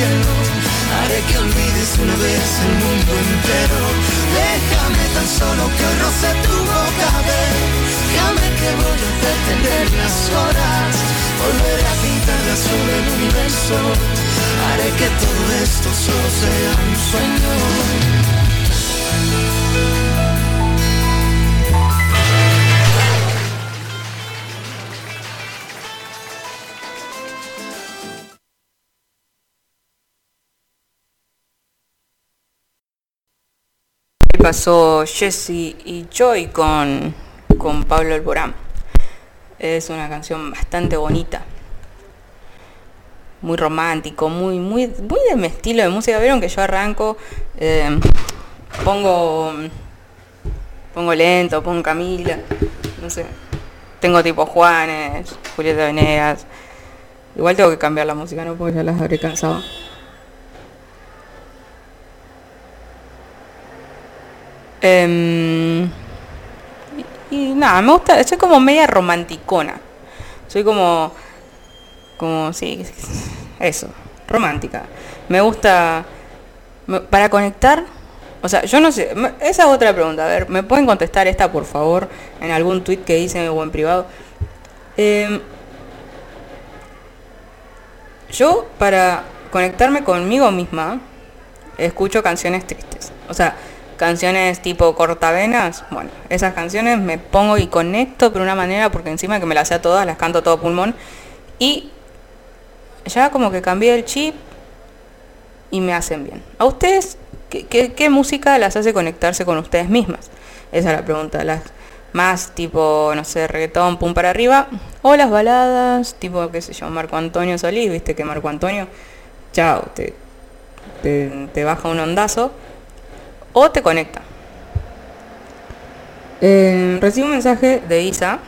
Haré que olvides una vez el mundo entero. Déjame tan solo que roce tu boca. Déjame que voy a detener las horas. Volveré a pintar de azul el universo. Haré que todo esto solo sea un sueño. Pasó Jesse y Joy con, con Pablo Alborán. Es una canción bastante bonita. Muy romántico, muy, muy, muy de mi estilo de música. Vieron que yo arranco, eh, pongo, pongo lento, pongo Camila, no sé. Tengo tipo Juanes, Julieta Venegas. Igual tengo que cambiar la música, ¿no? Porque ya las habré cansado. Em, y, nada, me gusta, soy como media romanticona. Soy como, como, sí, eso, romántica. Me gusta, para conectar, o sea, yo no sé, esa es otra pregunta. A ver, ¿me pueden contestar esta, por favor, en algún tweet que hice o en privado? Em, yo, para conectarme conmigo misma, escucho canciones tristes. O sea, canciones tipo cortavenas. Bueno, esas canciones me pongo y conecto de una manera porque encima que me las sé a todas, las canto todo pulmón. Y ya como que cambié el chip y me hacen bien. ¿A ustedes qué, qué- qué música las hace conectarse con ustedes mismas? Esa es la pregunta. Las más tipo, no sé, reggaetón, pum para arriba. O las baladas, tipo, qué sé yo, Marco Antonio Solís, viste que Marco Antonio, chao, te, te, te baja un ondazo. O te conecta. Eh, recibo un mensaje de Isa.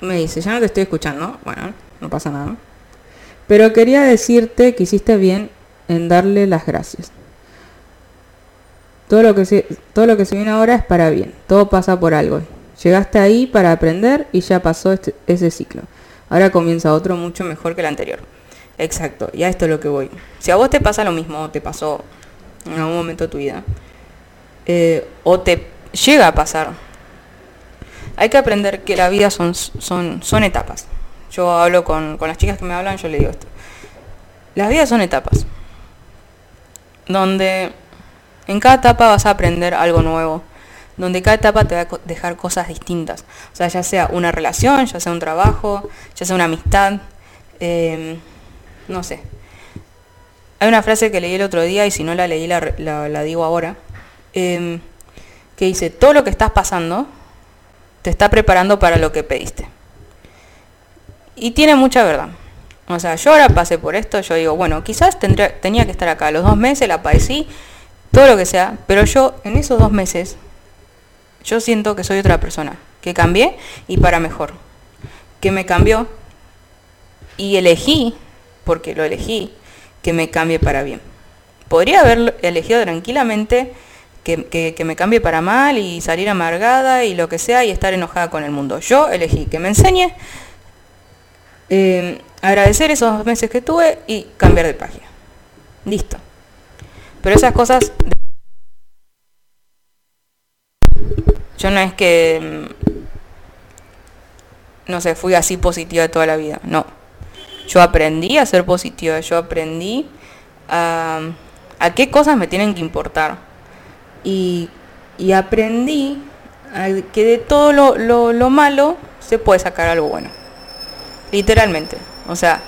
Me dice, ya no te estoy escuchando. Bueno, no pasa nada. Pero quería decirte que hiciste bien en darle las gracias. Todo lo que se, todo lo que se viene ahora es para bien. Todo pasa por algo. Llegaste ahí para aprender y ya pasó este- ese ciclo. Ahora comienza otro mucho mejor que el anterior. Exacto, y a esto es lo que voy. Si a vos te pasa lo mismo, te pasó en algún momento de tu vida, eh, o te llega a pasar, hay que aprender que la vida son, son, son etapas. Yo hablo con, con las chicas que me hablan, yo le digo esto. Las vidas son etapas. Donde en cada etapa vas a aprender algo nuevo. Donde cada etapa te va a dejar cosas distintas. O sea, ya sea una relación, ya sea un trabajo, ya sea una amistad. eh, no sé. Hay una frase que leí el otro día y si no la leí la, digo ahora. em, que dice, todo lo que estás pasando te está preparando para lo que pediste. Y tiene mucha verdad. O sea, yo ahora pasé por esto, yo digo, bueno, quizás tendría, tenía que estar acá los dos meses, la padecí, todo lo que sea, pero yo en esos dos meses, yo siento que soy otra persona, que cambié y para mejor, que me cambió y elegí, porque lo elegí, que me cambie para bien. Podría haber elegido tranquilamente que, que- me cambie para mal y salir amargada y lo que sea y estar enojada con el mundo. Yo elegí que me enseñe, eh, agradecer esos meses que tuve y cambiar de página. Listo. Pero esas cosas... Yo no es que... mm, No sé, fui así positiva toda la vida. No. Yo aprendí a ser positiva. Yo aprendí a, a qué cosas me tienen que importar. Y, aprendí a que de todo lo, lo- lo malo se puede sacar algo bueno. Literalmente. O sea,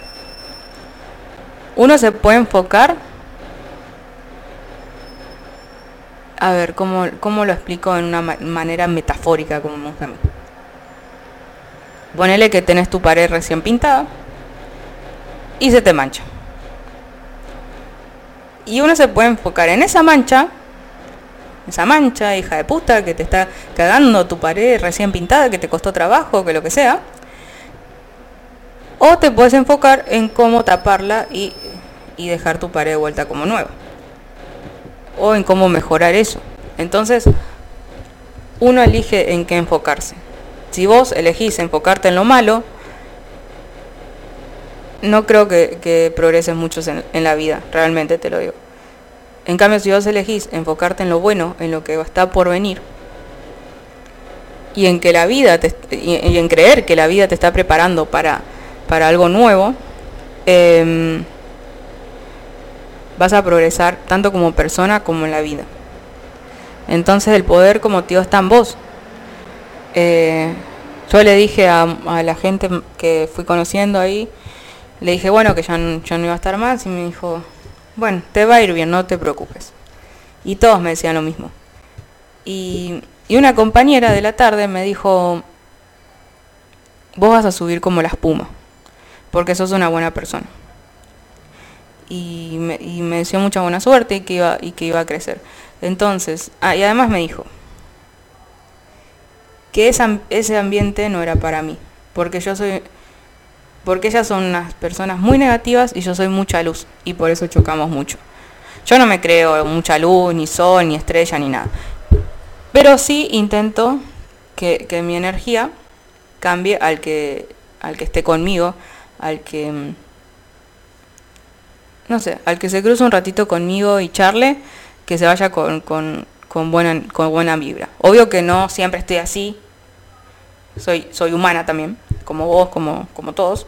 uno se puede enfocar. A ver, ¿cómo, cómo lo explico en una ma- manera metafórica como me gusta? Ponele que tenés tu pared recién pintada y se te mancha. Y uno se puede enfocar en esa mancha, esa mancha, hija de puta, que te está cagando tu pared recién pintada, que te costó trabajo, que lo que sea. O te puedes enfocar en cómo taparla y, y dejar tu pared de vuelta como nueva. O en cómo mejorar eso. Entonces, uno elige en qué enfocarse. Si vos elegís enfocarte en lo malo, no creo que, que progreses mucho en, la vida, realmente te lo digo. En cambio, si vos elegís enfocarte en lo bueno, en lo que está por venir, y en que la vida te, y, y en creer que la vida te está preparando para, para algo nuevo, em, vas a progresar tanto como persona como en la vida. Entonces el poder como tío está en vos. Eh, yo le dije a, a la gente que fui conociendo ahí, le dije, bueno, que ya, ya no iba a estar más y me dijo, bueno, te va a ir bien, no te preocupes. Y todos me decían lo mismo. Y, y una compañera de la tarde me dijo, vos vas a subir como la espuma, porque sos una buena persona. Y me, y me deseó mucha buena suerte y que iba, y que iba a crecer. Entonces, ah, y además me dijo que ese ambiente no era para mí, porque yo soy porque ellas son unas personas muy negativas y yo soy mucha luz y por eso chocamos mucho. Yo no me creo mucha luz, ni sol, ni estrella, ni nada. Pero sí intento que, que mi energía cambie al que, al que esté conmigo, al que, mm, no sé, al que se cruce un ratito conmigo y charle, que se vaya con, con, con buena, con buena vibra. Obvio que no siempre estoy así, soy, soy humana también, como vos, como, como todos.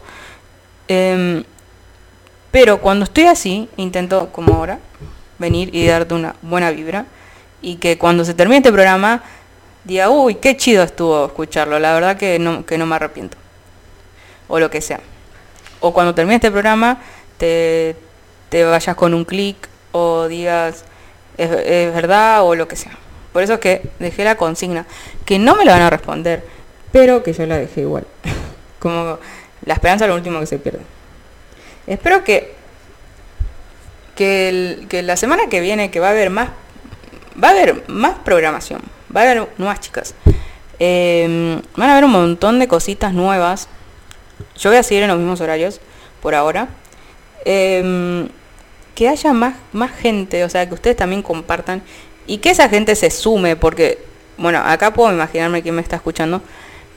Em, pero cuando estoy así, intento, como ahora, venir y darte una buena vibra. Y que cuando se termine este programa, diga, uy, qué chido estuvo escucharlo. La verdad que no, que no me arrepiento. O lo que sea. O cuando termine este programa, te, te vayas con un clic o digas, es, verdad o lo que sea. Por eso es que dejé la consigna. Que no me la van a responder, pero que yo la dejé igual. Como la esperanza es lo último que se pierde. Espero que que, la semana que viene que va a haber más va a haber más programación, va a haber nuevas chicas. Eh, van a haber un montón de cositas nuevas. Yo voy a seguir en los mismos horarios por ahora. Eh, que haya más, más gente, o sea, que ustedes también compartan y que esa gente se sume, porque, bueno, acá puedo imaginarme quién me está escuchando,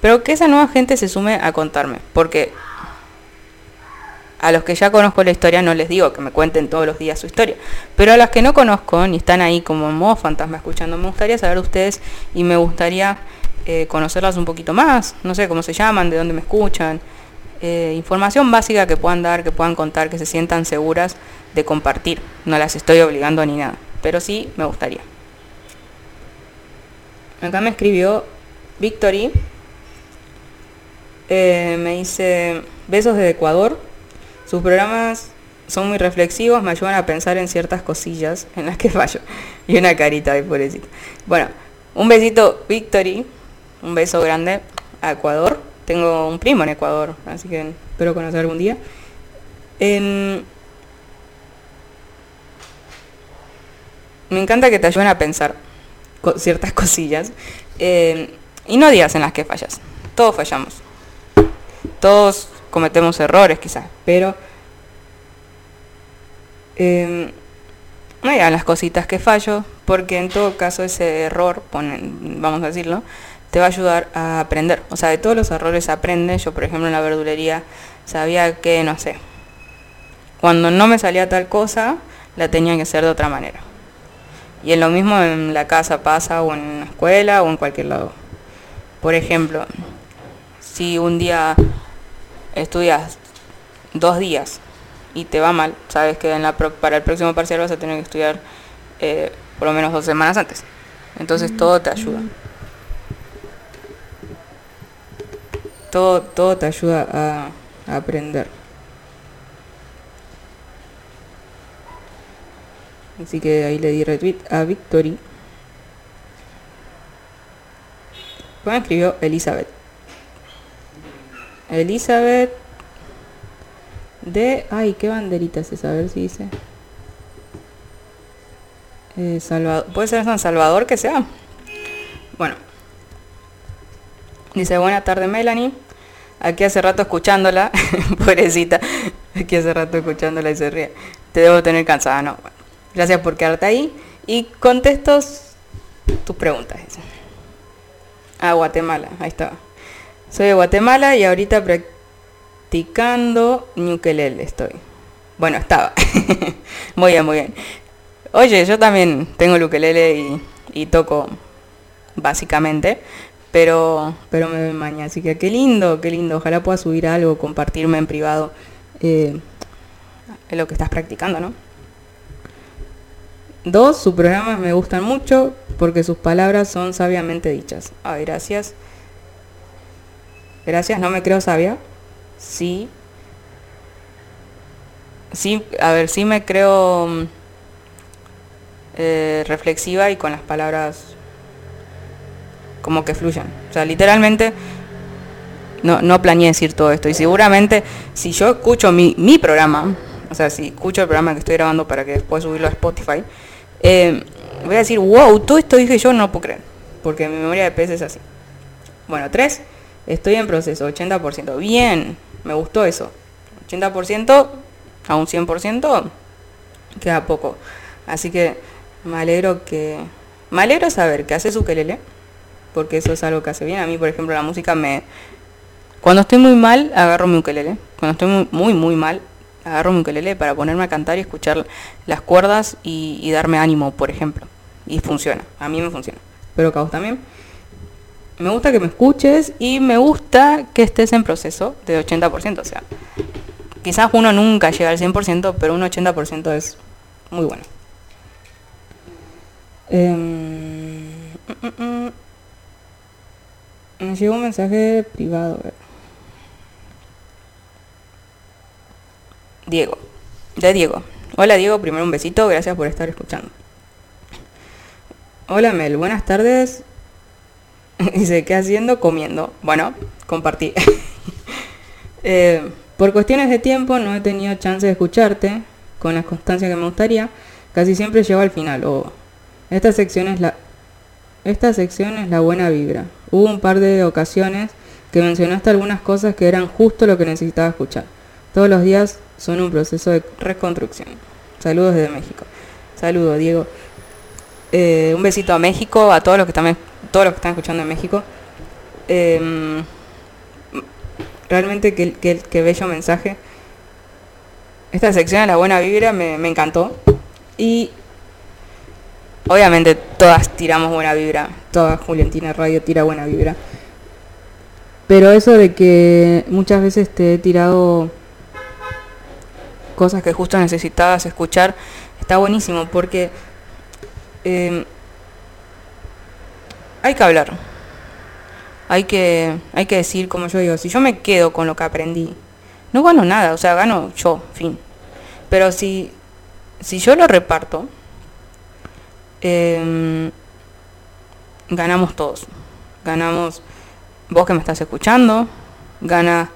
pero que esa nueva gente se sume a contarme, porque a los que ya conozco la historia no les digo que me cuenten todos los días su historia, pero a las que no conozco ni están ahí como en modo fantasma escuchando, me gustaría saber de ustedes y me gustaría eh, conocerlas un poquito más, no sé cómo se llaman, de dónde me escuchan, eh, información básica que puedan dar, que puedan contar, que se sientan seguras de compartir. No las estoy obligando ni nada, pero sí me gustaría. Acá me escribió Victory, eh, me dice besos de Ecuador. Sus programas son muy reflexivos, me ayudan a pensar en ciertas cosillas en las que fallo. Y una carita de pobrecito. Bueno, un besito Victory, un beso grande a Ecuador. Tengo un primo en Ecuador, así que espero conocer algún día. Me encanta que te ayuden a pensar ciertas cosillas. Em, y no digas en las que fallas. Todos fallamos. Todos cometemos errores quizás, pero em, no las cositas que fallo, porque en todo caso ese error, vamos a decirlo, te va a ayudar a aprender. O sea, de todos los errores aprende. Yo, por ejemplo, en la verdulería sabía que, no sé, cuando no me salía tal cosa, la tenía que hacer de otra manera. Y en lo mismo en la casa pasa, o en la escuela, o en cualquier lado. Por ejemplo, si un día estudias dos días y te va mal, sabes que en la pro- para el próximo parcial vas a tener que estudiar eh, por lo menos dos semanas antes. Entonces todo te ayuda. todo, todo te ayuda a, a aprender. Así que ahí le di retweet a Victory. Me escribió Elizabeth. Elizabeth de... Ay, ¿qué banderita es esa? A ver si dice. Eh, Salvador. ¿Puede ser San Salvador que sea? Bueno. Dice, buena tarde Melanie. Aquí hace rato escuchándola. Pobrecita. Aquí hace rato escuchándola y se ríe. Te debo tener cansada, no. Bueno, gracias por quedarte ahí. Y contesto s- tus preguntas. Ah, Guatemala. Ahí está. Soy de Guatemala y ahorita practicando ukelele estoy. Bueno, estaba. muy bien, muy bien. Oye, yo también tengo el ukelele y, y toco básicamente, pero pero me doy maña, así que qué lindo, qué lindo. Ojalá pueda subir algo, compartirme en privado eh, lo que estás practicando, ¿no? Dos, sus programas me gustan mucho porque sus palabras son sabiamente dichas. Ay, gracias. Gracias, no me creo sabia. Sí. Sí, a ver, sí me creo mm, eh, reflexiva y con las palabras como que fluyan. O sea, literalmente no, no planeé decir todo esto. Y seguramente si yo escucho mi, mi programa, o sea, si escucho el programa que estoy grabando para que después subirlo a Spotify, eh, voy a decir, wow, todo esto dije yo, no puedo creer. Porque mi memoria de pez es así. Bueno, tres, estoy en proceso, 80%. Bien, me gustó eso. 80% a un 100% queda poco. Así que me alegro que... Me alegro saber que hace su quelele, porque eso es algo que hace bien. A mí, por ejemplo, la música me... Cuando estoy muy mal, agarro mi ukelele. Cuando estoy muy, muy, muy mal, agarro mi ukelele para ponerme a cantar y escuchar las cuerdas y, y darme ánimo, por ejemplo. Y funciona, a mí me funciona. Pero que a vos también. Me gusta que me escuches y me gusta que estés en proceso de 80%. O sea, quizás uno nunca llega al 100%, pero un 80% es muy bueno. Em, mm, mm, mm. Me llegó un mensaje privado. Diego. De Diego. Hola Diego, primero un besito, gracias por estar escuchando. Hola Mel, buenas tardes. Dice, ¿qué haciendo? Comiendo. Bueno, compartí. Eh, por cuestiones de tiempo no he tenido chance de escucharte con la constancia que me gustaría. Casi siempre llego al final. O esta sección es la esta sección es la buena vibra. Hubo un par de ocasiones que mencionaste algunas cosas que eran justo lo que necesitaba escuchar. Todos los días son un proceso de reconstrucción. Saludos desde México. Saludos, Diego. Eh, un besito a México, a todos los que están, todos los que están escuchando en México. Eh, realmente qué- qué bello mensaje. Esta sección de la buena vibra me, me encantó. Y obviamente todas tiramos buena vibra. Toda Juliantina Radio tira buena vibra. Pero eso de que muchas veces te he tirado cosas que justo necesitabas escuchar, está buenísimo porque eh, hay que hablar. Hay que, hay que decir, como yo digo, si yo me quedo con lo que aprendí, no gano nada, o sea, gano yo, fin. Pero si, si yo lo reparto, em, ganamos todos. Ganamos vos que me estás escuchando, gana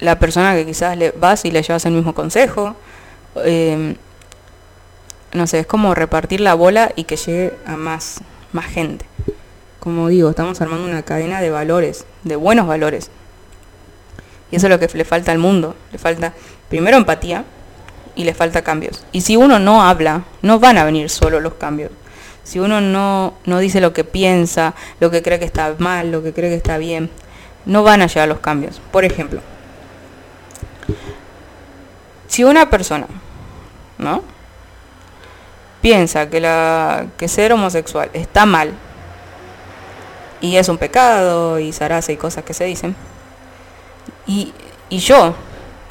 la persona que quizás le vas y le llevas el mismo consejo. em, no sé, es como repartir la bola y que llegue a más, más gente. Como digo, estamos armando una cadena de valores, de buenos valores. Y eso es lo que le falta al mundo. Le falta primero empatía y le falta cambios. Y si uno no habla, no van a venir solo los cambios. Si uno no, no dice lo que piensa, lo que cree que está mal, lo que cree que está bien, no van a llegar los cambios. Por ejemplo, si una persona, ¿no? Piensa que, la, que ser homosexual está mal y es un pecado y zaraza y cosas que se dicen, y, y yo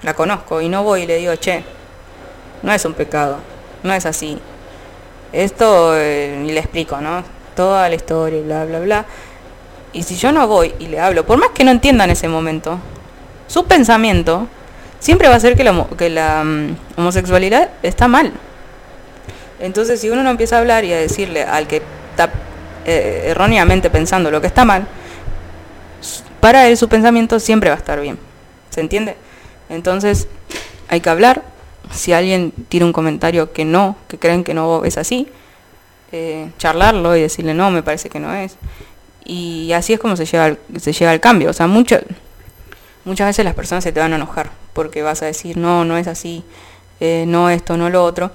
la conozco y no voy y le digo, che, no es un pecado, no es así. Esto, eh, le explico, ¿no? Toda la historia y bla, bla, bla. Y si yo no voy y le hablo, por más que no entienda en ese momento, su pensamiento siempre va a ser que la, que la mm, homosexualidad está mal. Entonces, si uno no empieza a hablar y a decirle al que está eh, erróneamente pensando lo que está mal, para él su pensamiento siempre va a estar bien. ¿Se entiende? Entonces, hay que hablar. Si alguien tira un comentario que no, que creen que no es así, eh, charlarlo y decirle no, me parece que no es. Y así es como se llega al, se llega al cambio. O sea, mucho, muchas veces las personas se te van a enojar porque vas a decir no, no es así, eh, no esto, no lo otro.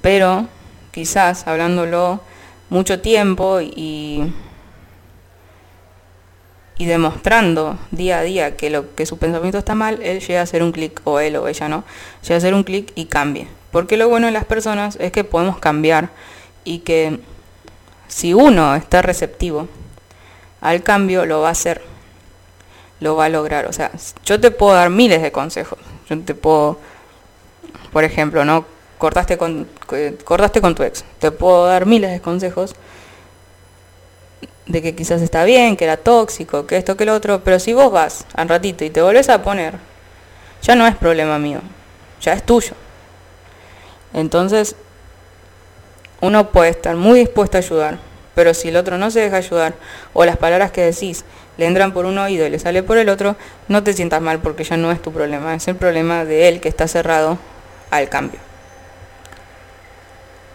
Pero quizás hablándolo mucho tiempo y, y demostrando día a día que lo que su pensamiento está mal, él llega a hacer un clic, o él o ella no, llega a hacer un clic y cambie. Porque lo bueno de las personas es que podemos cambiar y que si uno está receptivo al cambio, lo va a hacer, lo va a lograr. O sea, yo te puedo dar miles de consejos. Yo te puedo, por ejemplo, ¿no? Cortaste con, que- cortaste con tu ex. Te puedo dar miles de consejos de que quizás está bien, que era tóxico, que esto, que lo otro, pero si vos vas al ratito y te volvés a poner, ya no es problema mío, ya es tuyo. Entonces, uno puede estar muy dispuesto a ayudar, pero si el otro no se deja ayudar, o las palabras que decís le entran por un oído y le sale por el otro, no te sientas mal porque ya no es tu problema, es el problema de él que está cerrado al cambio.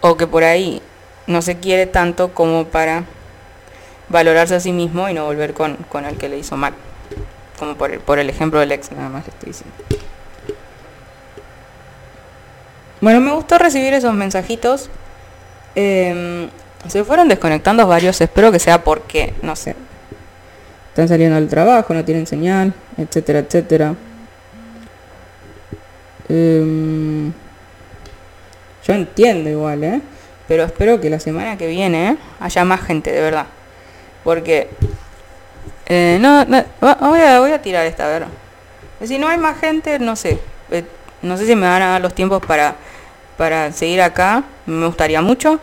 O que por ahí no se quiere tanto como para valorarse a sí mismo y no volver con, con el que le hizo mal. Como por el, por el ejemplo del ex, nada más le estoy diciendo. Bueno, me gustó recibir esos mensajitos. Em, se fueron desconectando varios, espero que sea porque, no sé. Están saliendo del trabajo, no tienen señal, etcétera, etcétera. Em, yo entiendo igual, ¿eh? Pero espero que la semana que viene ¿eh? haya más gente, de verdad. Porque... eh, no, no, voy, a, tirar esta, a ver. Si no hay más gente, no sé. Eh, no sé si me van a dar los tiempos para, para seguir acá. Me gustaría mucho.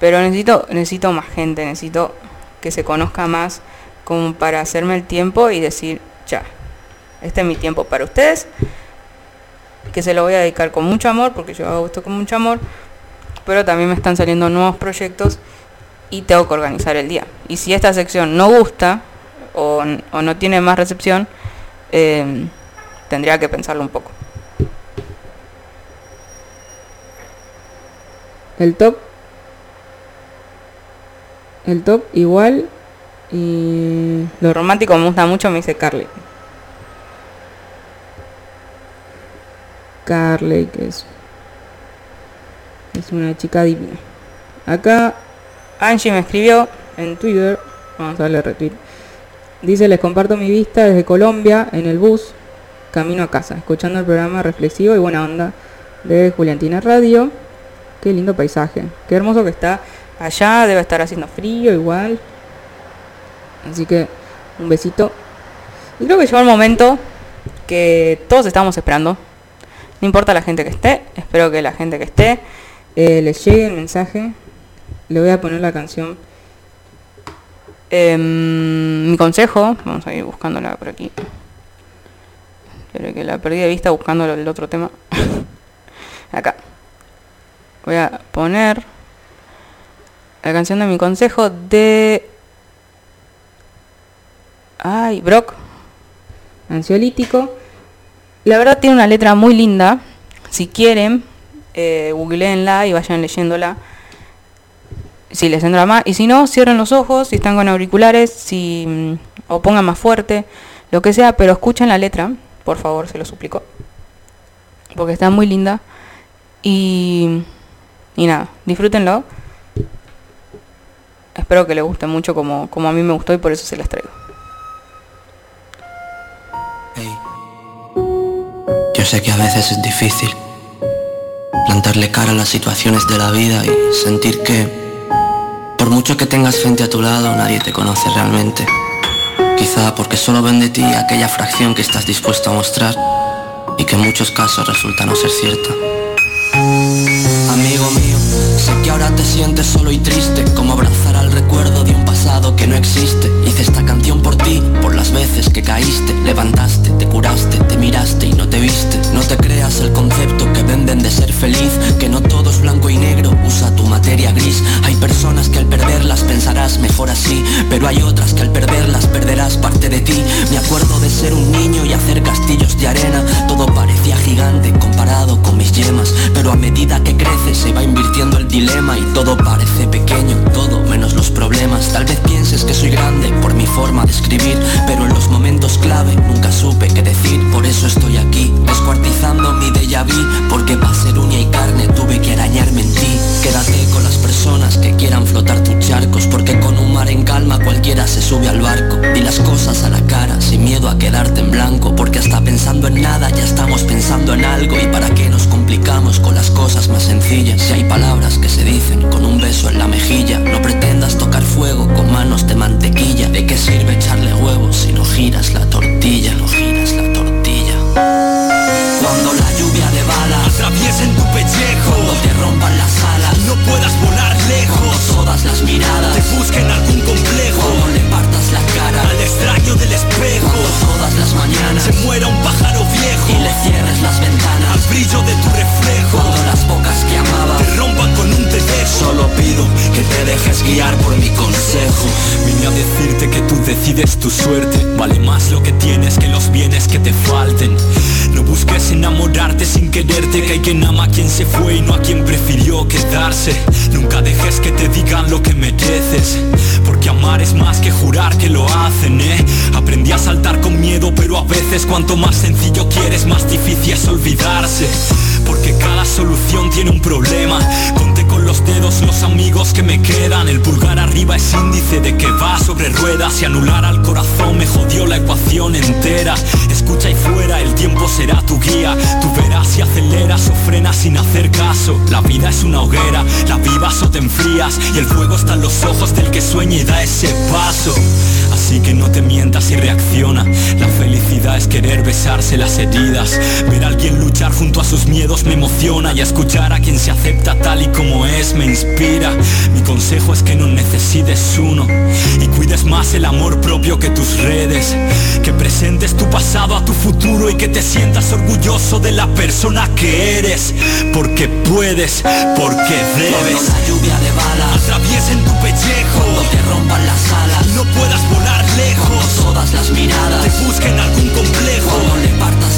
Pero necesito, necesito más gente, necesito que se conozca más como para hacerme el tiempo y decir, ya, este es mi tiempo para ustedes, que se lo voy a dedicar con mucho amor, porque yo hago esto con mucho amor, pero también me están saliendo nuevos proyectos y tengo que organizar el día. Y si esta sección no gusta o, o no tiene más recepción, eh, tendría que pensarlo un poco. El top el top igual y lo romántico me gusta mucho, me dice Carly. Carly, que es, es una chica divina. Acá Angie me escribió en Twitter, vamos a darle retweet. Dice, les comparto mi vista desde Colombia en el bus, camino a casa, escuchando el programa reflexivo y buena onda de Juliantina Radio. Qué lindo paisaje, qué hermoso que está allá, debe estar haciendo frío igual. Así que un besito. Y creo que llegó el momento que todos estamos esperando. No importa la gente que esté, espero que la gente que esté eh, les llegue el mensaje. Le voy a poner la canción. Em, mi consejo, vamos a ir buscándola por aquí. Pero que la perdí de vista buscando el otro tema. Acá. Voy a poner la canción de mi consejo de... Ay, Brock. Ansiolítico. La verdad tiene una letra muy linda. Si quieren, eh, googleenla y vayan leyéndola. Si les entra más. Y si no, cierren los ojos, si están con auriculares, si mm, o pongan más fuerte, lo que sea, pero escuchen la letra, por favor, se lo suplico. Porque está muy linda. Y, y nada, disfrútenlo. Espero que les guste mucho como, como a mí me gustó y por eso se las traigo. Yo sé que a veces es difícil plantarle cara a las situaciones de la vida y sentir que por mucho que tengas gente a tu lado nadie te conoce realmente. Quizá porque solo ven de ti aquella fracción que estás dispuesto a mostrar y que en muchos casos resulta no ser cierta ahora te sientes solo y triste Como abrazar al recuerdo de un pasado que no existe. Hice esta canción por ti, por las veces que caíste. Levantaste, te curaste, te miraste y no te viste. No te creas el concepto que venden de ser feliz Que no todo es blanco y negro, usa tu materia gris. Hay personas que al perderlas pensarás mejor así Pero hay otras que al perderlas perderás parte de ti. Me acuerdo de ser un niño y hacer castillos de arena. Todo parecía gigante comparado con mis yemas Pero a medida que creces se va invirtiendo el dilema. Y todo parece pequeño, todo menos los problemas. Tal vez pienses que soy grande por mi forma de escribir Pero en los momentos clave nunca supe qué decir. Por eso estoy aquí, descuartizando mi déjà vu Porque para ser uña y carne tuve que arañarme en ti. Quédate con las personas que quieran flotar tus charcos Porque con un mar en calma cualquiera se sube al barco. Di las cosas a la cara sin miedo a quedarte en blanco Porque hasta pensando en nada ya estamos pensando en algo Y para qué nos complicamos con las cosas más sencillas. Si hay palabras que se dicen con un beso en la mejilla No pretendas tocar fuego con manos de mantequilla ¿De qué sirve echarle huevos si no giras la tortilla? No giras la tortilla Cuando la lluvia de balas atraviesen tu pellejo Cuando te rompan las alas No puedas volar lejos todas las miradas Te busquen algún complejo Al extraño del espejo. Todas las mañanas. Se muera un pájaro viejo. Y le cierres las Al ventanas brillo de tu reflejo. Cuando las bocas que amaba Te rompan con un te dejo Solo pido que te dejes guiar por mi consejo. Vine a decirte que tú decides tu suerte. Vale más lo que tienes que los bienes que te falten No busques enamorarte sin quererte Que hay quien ama a quien se fue y no a quien prefirió quedarse. Nunca dejes que te digan lo que mereces Porque amar es más que jurar que lo hacen, eh Aprendí a saltar con miedo pero a veces cuanto más sencillo quieres más difícil es olvidarse porque cada solución tiene un problema Los amigos que me quedan. El pulgar arriba es índice de que va sobre ruedas Y anular al corazón me jodió la ecuación entera. Escucha ahí fuera, el tiempo será tu guía. Tú verás si aceleras o frenas sin hacer caso. La vida es una hoguera, la vivas o te enfrías. Y el fuego está en los ojos del que sueña y da ese paso Así que no te mientas y reacciona. La felicidad es querer besarse las heridas. Ver a alguien luchar junto a sus miedos me emociona. Y escuchar a quien se acepta tal y como es me inspira. Mi consejo es que no necesites uno. Y cuides más el amor propio que tus redes. Que presentes tu pasado a tu futuro Y que te sientas orgulloso de la persona que eres. Porque puedes, porque Cuando debes la lluvia de balas Atraviesen tu pellejo. Cuando te rompan las alas no puedas volar Cuando lejos. Todas las miradas Te busquen algún complejo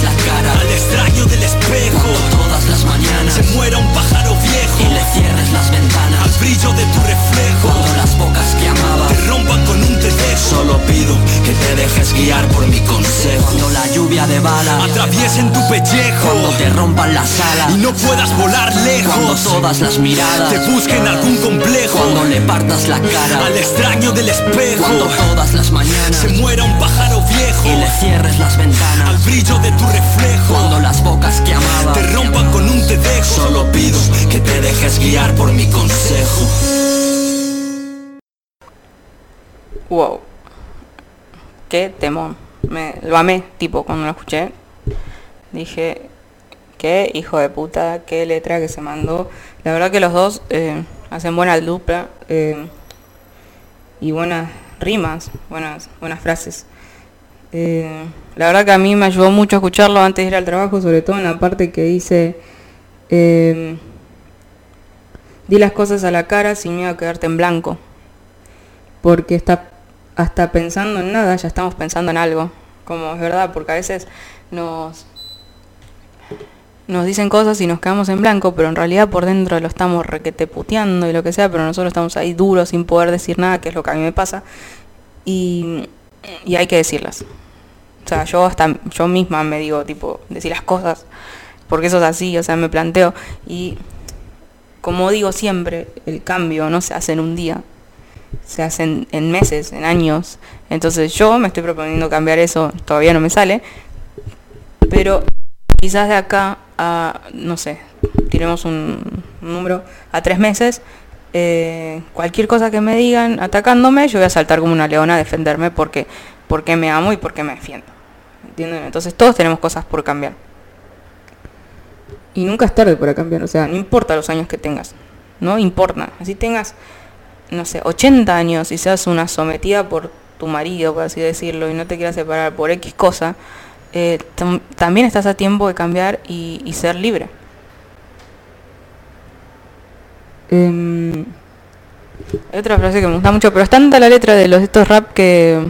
partas la cara Al extraño del espejo. Cuando todas las mañanas Se muera un pájaro Y viejo le cierres las Al ventanas brillo de tu reflejo. Cuando las bocas que amaba Te rompan con un te dejo Solo pido que te dejes guiar por mi consejo. Cuando la lluvia de balas Atraviesen tu pellejo. Cuando te rompan las alas Y no puedas volar Cuando lejos todas las miradas Te busquen algún complejo. Cuando le partas la cara Al extraño del espejo. Cuando todas las mañanas Se muera un pájaro viejo. Y le cierres las Al ventanas brillo de tu reflejo Cuando las bocas que amaba Te rompan con un te dejo Solo pido que te dejes guiar por mi consejo Wow. Qué temón. Me, lo amé, tipo, cuando lo escuché. Dije, qué hijo de puta, qué letra que se mandó. La verdad que los dos eh, hacen buena dupla eh, y buenas rimas, buenas, buenas frases. Eh, la verdad que a mí me ayudó mucho escucharlo antes de ir al trabajo, sobre todo en la parte que dice, eh, di las cosas a la cara sin miedo a quedarte en blanco porque está hasta pensando en nada, ya estamos pensando en algo, como es verdad, porque a veces nos nos dicen cosas y nos quedamos en blanco, pero en realidad por dentro lo estamos requeteputeando y lo que sea, pero nosotros estamos ahí duros sin poder decir nada, que es lo que a mí me pasa, y, y hay que decirlas. O sea, yo hasta yo misma me digo, tipo, decir las cosas, porque eso es así, o sea, me planteo, y como digo siempre, el cambio no se hace en un día, se hacen en meses, en años. Entonces yo me estoy proponiendo cambiar eso, todavía no me sale, pero quizás de acá a, no sé, tiremos un, un número, a tres meses, eh, cualquier cosa que me digan atacándome, yo voy a saltar como una leona a defenderme porque, porque me amo y porque me defiendo. ¿Entienden? Entonces todos tenemos cosas por cambiar. Y nunca es tarde para cambiar, o sea, no importa los años que tengas, no importa. Así tengas no sé, 80 años y seas una sometida por tu marido, por así decirlo, y no te quieras separar por X cosa, eh, tam- también estás a tiempo de cambiar y, ser libre. Em, Hay otra frase que me gusta mucho, pero es tanta la letra de los estos rap que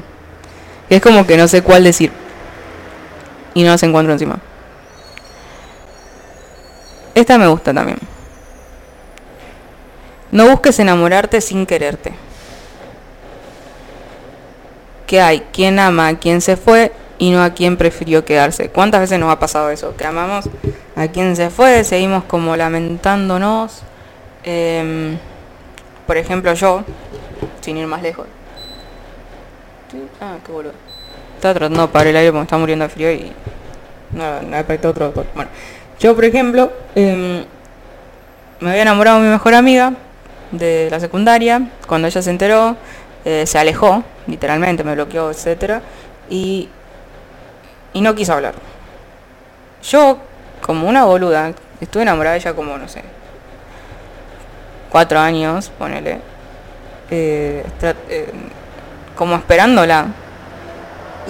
es como que no sé cuál decir. Y no las encuentro encima. Esta me gusta también. No busques enamorarte sin quererte. Que hay quien ama a quien se fue y no a quien prefirió quedarse. ¿Cuántas veces nos ha pasado eso? Que amamos a quien se fue, seguimos como lamentándonos. Em, por ejemplo, yo, sin ir más lejos. Sí, Ah, qué boludo. Estaba tratando de parar el aire porque me está muriendo de frío y no, no apretó otro botón. Bueno, yo por ejemplo, em, me había enamorado de mi mejor amiga de la secundaria. Cuando ella se enteró, eh, se alejó, literalmente, me bloqueó, etcétera, y, y no quiso hablar. Yo, como una boluda, estuve enamorada de ella como, no sé, cuatro años, ponele, eh, eh, como esperándola.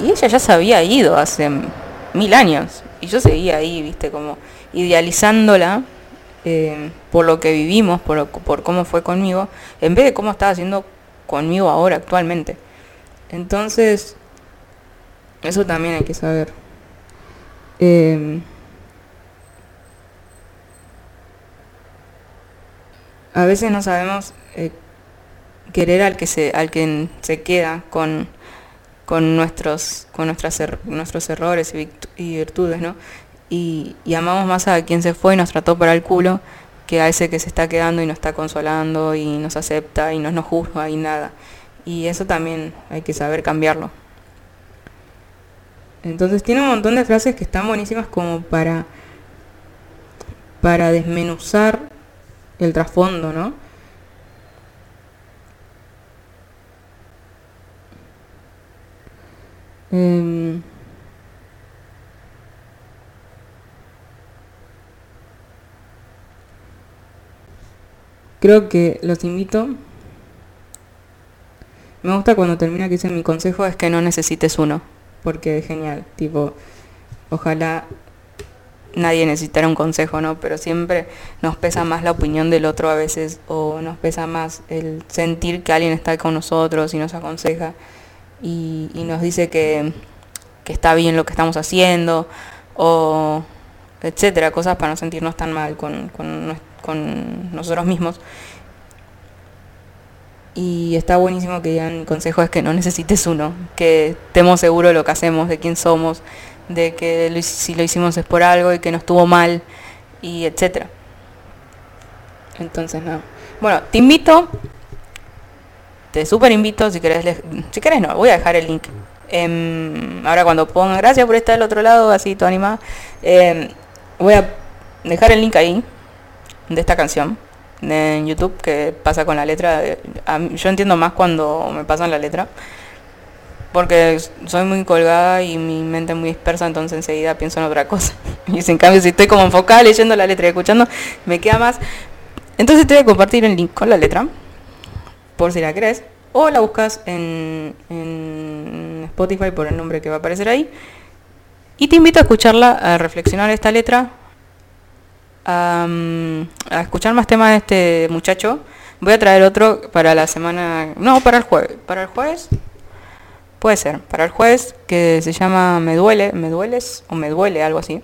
Y ella ya se había ido hace mil años. Y yo seguía ahí, viste, como idealizándola eh, por lo que vivimos, por, lo- por cómo fue conmigo, en vez de cómo estaba haciendo conmigo ahora, actualmente. Entonces, eso también hay que saber. Eh, a veces no sabemos eh, querer al que se al que se queda con con nuestros con nuestras er- nuestros errores y, virtudes no y, y amamos más a quien se fue y nos trató para el culo que a ese que se está quedando y nos está consolando y nos acepta y no nos juzga y nada. Y eso también hay que saber cambiarlo. Entonces tiene un montón de frases que están buenísimas como para para desmenuzar el trasfondo, ¿no? Em, creo que los invito. Me gusta cuando termina que dice mi consejo es que no necesites uno, porque es genial, tipo, ojalá nadie necesitara un consejo, ¿no? Pero siempre nos pesa más la opinión del otro a veces, o nos pesa más el sentir que alguien está con nosotros y nos aconseja y, nos dice que, que está bien lo que estamos haciendo, o etcétera, cosas para no sentirnos tan mal con, con, nosotros mismos. Y está buenísimo que digan consejos que no necesites uno, que estemos seguros de lo que hacemos, de quién somos, de que si lo hicimos es por algo y que no estuvo mal, y etcétera. Entonces, nada. Bueno, te invito, te super invito, si querés, le- si querés no, voy a dejar el link. Em, ahora cuando ponga, gracias por estar del otro lado, así todo animado, em, voy a dejar el link ahí, de esta canción, en YouTube, que pasa con la letra. yo entiendo más cuando me pasan la letra porque soy muy colgada y mi mente es muy dispersa, entonces enseguida pienso en otra cosa. Y en cambio si estoy como enfocada leyendo la letra y escuchando, me queda más. Entonces te voy a compartir el link con la letra, por si la crees, o la buscas en, en Spotify por el nombre que va a aparecer ahí. Y te invito a escucharla, a reflexionar esta letra, a, escuchar más temas de este muchacho. Voy a traer otro para la semana, no, para el jueves, para el jueves Puede ser, para el jueves, que se llama Me Duele, Me Dueles o Me Duele, algo así,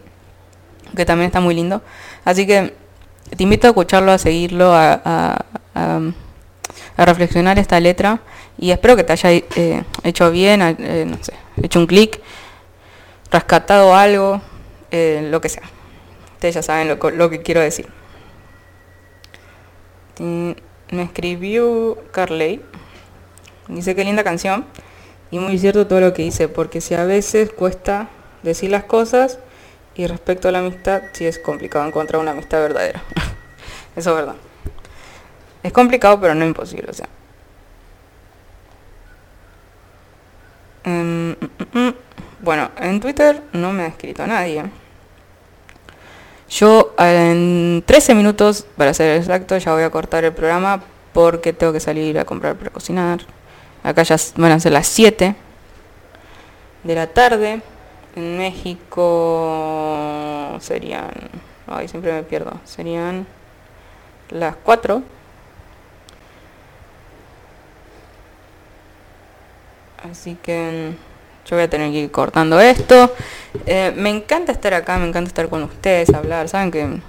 que también está muy lindo. Así que te invito a escucharlo, a seguirlo, a- a reflexionar esta letra y espero que te haya eh, hecho bien, eh, no sé, hecho un clic, rescatado algo, eh, lo que sea. Ustedes ya saben lo, lo que quiero decir. Me escribió Carley. Dice qué linda canción. Y muy cierto todo lo que dice, porque si a veces cuesta decir las cosas y respecto a la amistad, sí es complicado encontrar una amistad verdadera. Eso es verdad. Es complicado, pero no imposible, o sea. Em, mm, mm, mm. Bueno, en Twitter no me ha escrito nadie. Yo en 13 minutos, para ser exacto, ya voy a cortar el programa porque tengo que salir a comprar para cocinar. Acá ya van a ser las 7 de la tarde. En México serían... Ay, siempre me pierdo. Serían las 4. Así que mm, yo voy a tener que ir cortando esto. Eh, me encanta estar acá, me encanta estar con ustedes, hablar. Saben que,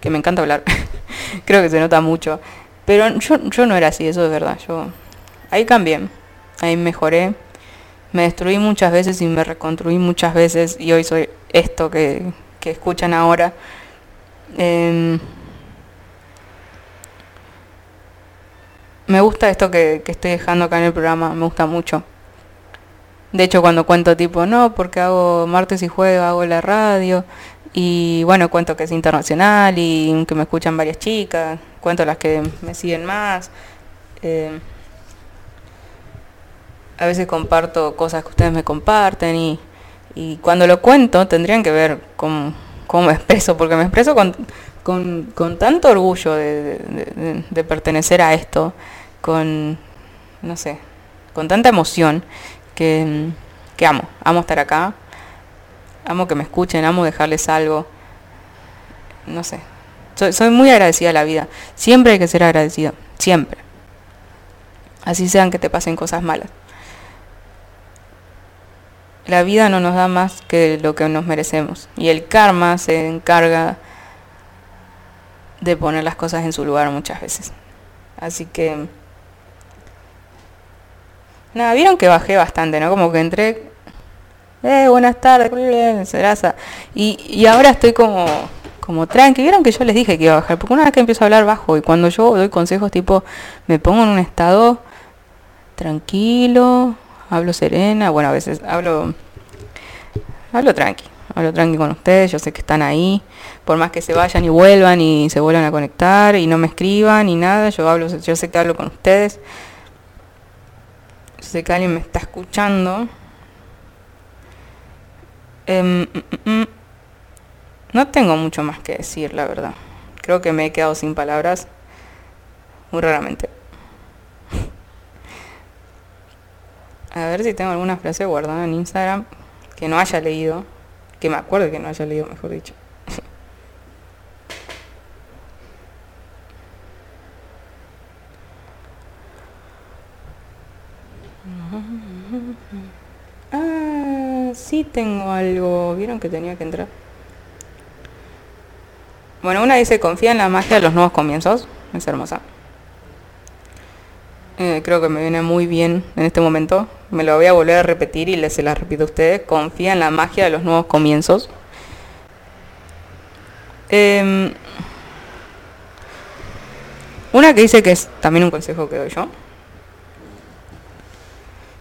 que me encanta hablar. Creo que se nota mucho. Pero yo, yo no era así, eso es verdad. Yo ahí cambié, ahí mejoré. Me destruí muchas veces y me reconstruí muchas veces y hoy soy esto que, que escuchan ahora. Em, me gusta esto que, que estoy dejando acá en el programa, me gusta mucho. De hecho, cuando cuento tipo, no, porque hago martes y jueves, hago la radio, y bueno, cuento que es internacional y que me escuchan varias chicas, cuento las que me siguen más. eh, a veces comparto cosas que ustedes me comparten y, y cuando lo cuento tendrían que ver cómo, cómo me expreso, porque me expreso con, con, con tanto orgullo de, de- pertenecer a esto, con, no sé, con tanta emoción que, amo, amo estar acá, amo que me escuchen, amo dejarles algo, no sé, soy, soy muy agradecida a la vida, siempre hay que ser agradecida, siempre, así sean que te pasen cosas malas. La vida no nos da más que lo que nos merecemos. Y el karma se encarga de poner las cosas en su lugar muchas veces. Así que... Nada, vieron que bajé bastante, ¿no? Como que entré... Eh, buenas tardes. Y, y ahora estoy como... Como tranqui, vieron que yo les dije que iba a bajar, porque una vez que empiezo a hablar bajo y cuando yo doy consejos tipo, me pongo en un estado tranquilo, hablo serena, bueno, a veces hablo hablo tranqui, hablo tranqui con ustedes, yo sé que están ahí, por más que se vayan y vuelvan y se vuelvan a conectar y no me escriban ni nada, yo hablo, yo sé que hablo con ustedes. Sé que alguien me está escuchando. Em, mm, mm, mm. no tengo mucho más que decir, la verdad. Creo que me he quedado sin palabras muy raramente. A ver si tengo alguna frase guardada en Instagram que no haya leído. Que me acuerde que no haya leído, mejor dicho. Sí tengo algo. ¿Vieron que tenía que entrar? Bueno, una dice, confía en la magia de los nuevos comienzos. Es hermosa. Eh, creo que me viene muy bien en este momento. Me lo voy a volver a repetir y les se la repito a ustedes. Confía en la magia de los nuevos comienzos. Em, una que dice que es también un consejo que doy yo.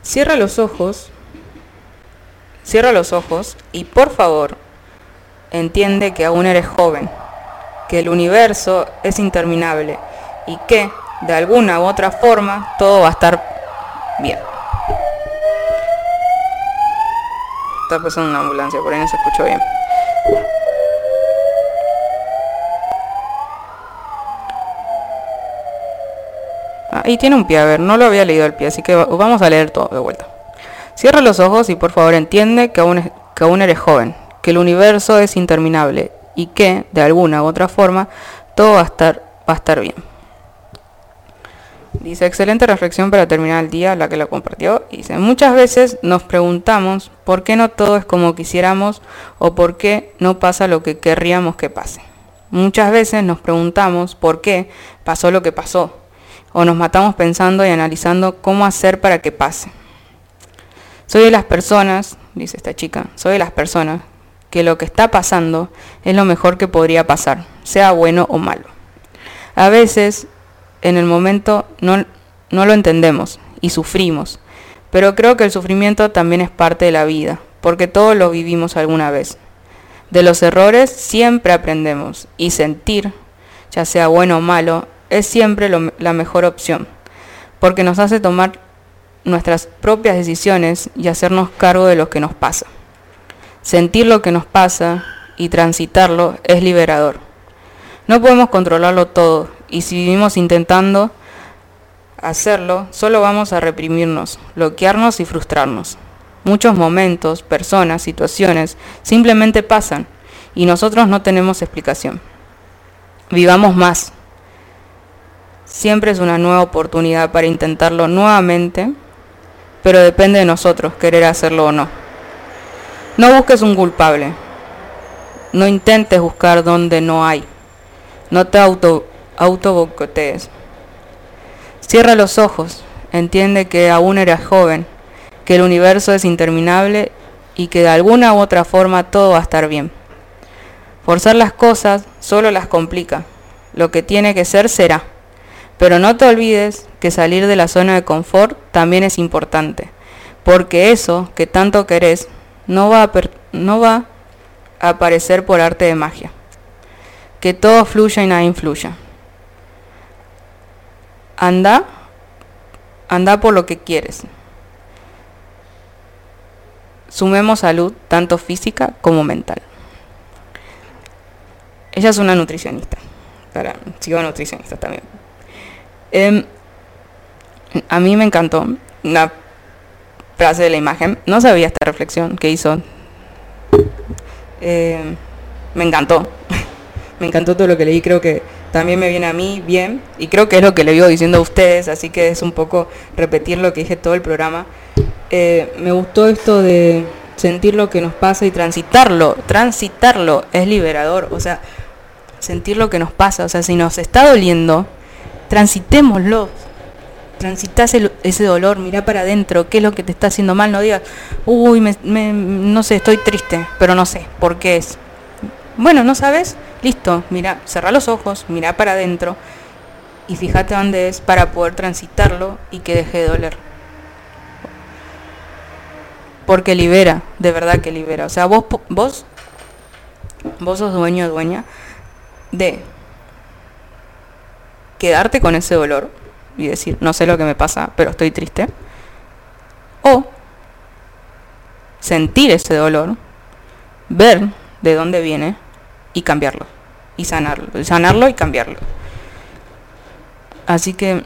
Cierra los ojos. Cierra los ojos y por favor entiende que aún eres joven, que el universo es interminable y que de alguna u otra forma todo va a estar bien. Está pasando una ambulancia, por ahí no se escuchó bien. Ahí tiene un pie, a ver, no lo había leído el pie, así que va- vamos a leer todo de vuelta. Cierra los ojos y por favor entiende que aún, que aún eres joven, que el universo es interminable y que, de alguna u otra forma, todo va a estar, va a estar bien. Dice, excelente reflexión para terminar el día, la que la compartió. Dice, muchas veces nos preguntamos por qué no todo es como quisiéramos o por qué no pasa lo que querríamos que pase. Muchas veces nos preguntamos por qué pasó lo que pasó o nos matamos pensando y analizando cómo hacer para que pase. Soy de las personas, dice esta chica, soy de las personas que lo que está pasando es lo mejor que podría pasar, sea bueno o malo. A veces en el momento no, no lo entendemos y sufrimos, pero creo que el sufrimiento también es parte de la vida, porque todos lo vivimos alguna vez. De los errores siempre aprendemos y sentir, ya sea bueno o malo, es siempre la mejor opción, porque nos hace tomar nuestras propias decisiones y hacernos cargo de lo que nos pasa. Sentir lo que nos pasa y transitarlo es liberador. No podemos controlarlo todo y si vivimos intentando hacerlo, solo vamos a reprimirnos, bloquearnos y frustrarnos. Muchos momentos, personas, situaciones simplemente pasan y nosotros no tenemos explicación. Vivamos más. Siempre es una nueva oportunidad para intentarlo nuevamente. Pero depende de nosotros querer hacerlo o no. No busques un culpable. No intentes buscar donde no hay. No te auto, auto. Cierra los ojos. Entiende que aún eres joven, que el universo es interminable y que de alguna u otra forma todo va a estar bien. Forzar las cosas solo las complica. Lo que tiene que ser será. Pero no te olvides que salir de la zona de confort también es importante, porque eso que tanto querés no va a, no va a aparecer por arte de magia. Que todo fluya y nada influya. Anda, anda por lo que quieres. Sumemos salud, tanto física como mental. Ella es una nutricionista. Para, sigo nutricionista también. Em, a mí me encantó una frase de la imagen. No sabía esta reflexión que hizo. Em, me encantó. me encantó todo lo que leí. Creo que también me viene a mí bien. Y creo que es lo que le vivo diciendo a ustedes. Así que es un poco repetir lo que dije todo el programa. Eh, me gustó esto de sentir lo que nos pasa y transitarlo. Transitarlo es liberador. O sea, sentir lo que nos pasa. O sea, si nos está doliendo, transitémoslo. Transitá ese, dolor, mirá para adentro, qué es lo que te está haciendo mal. No digas, uy, me- me- no sé, estoy triste, pero no sé por qué es. Bueno, ¿no sabes? Listo, mira, cerrá los ojos, mirá para adentro y fíjate dónde es para poder transitarlo y que deje de doler. Porque libera, de verdad que libera. O sea, vos, vos, vos sos dueño o dueña de quedarte con ese dolor y decir, no sé lo que me pasa, pero estoy triste. O sentir ese dolor, ver de dónde viene y cambiarlo. Y sanarlo. y sanarlo y cambiarlo. Así que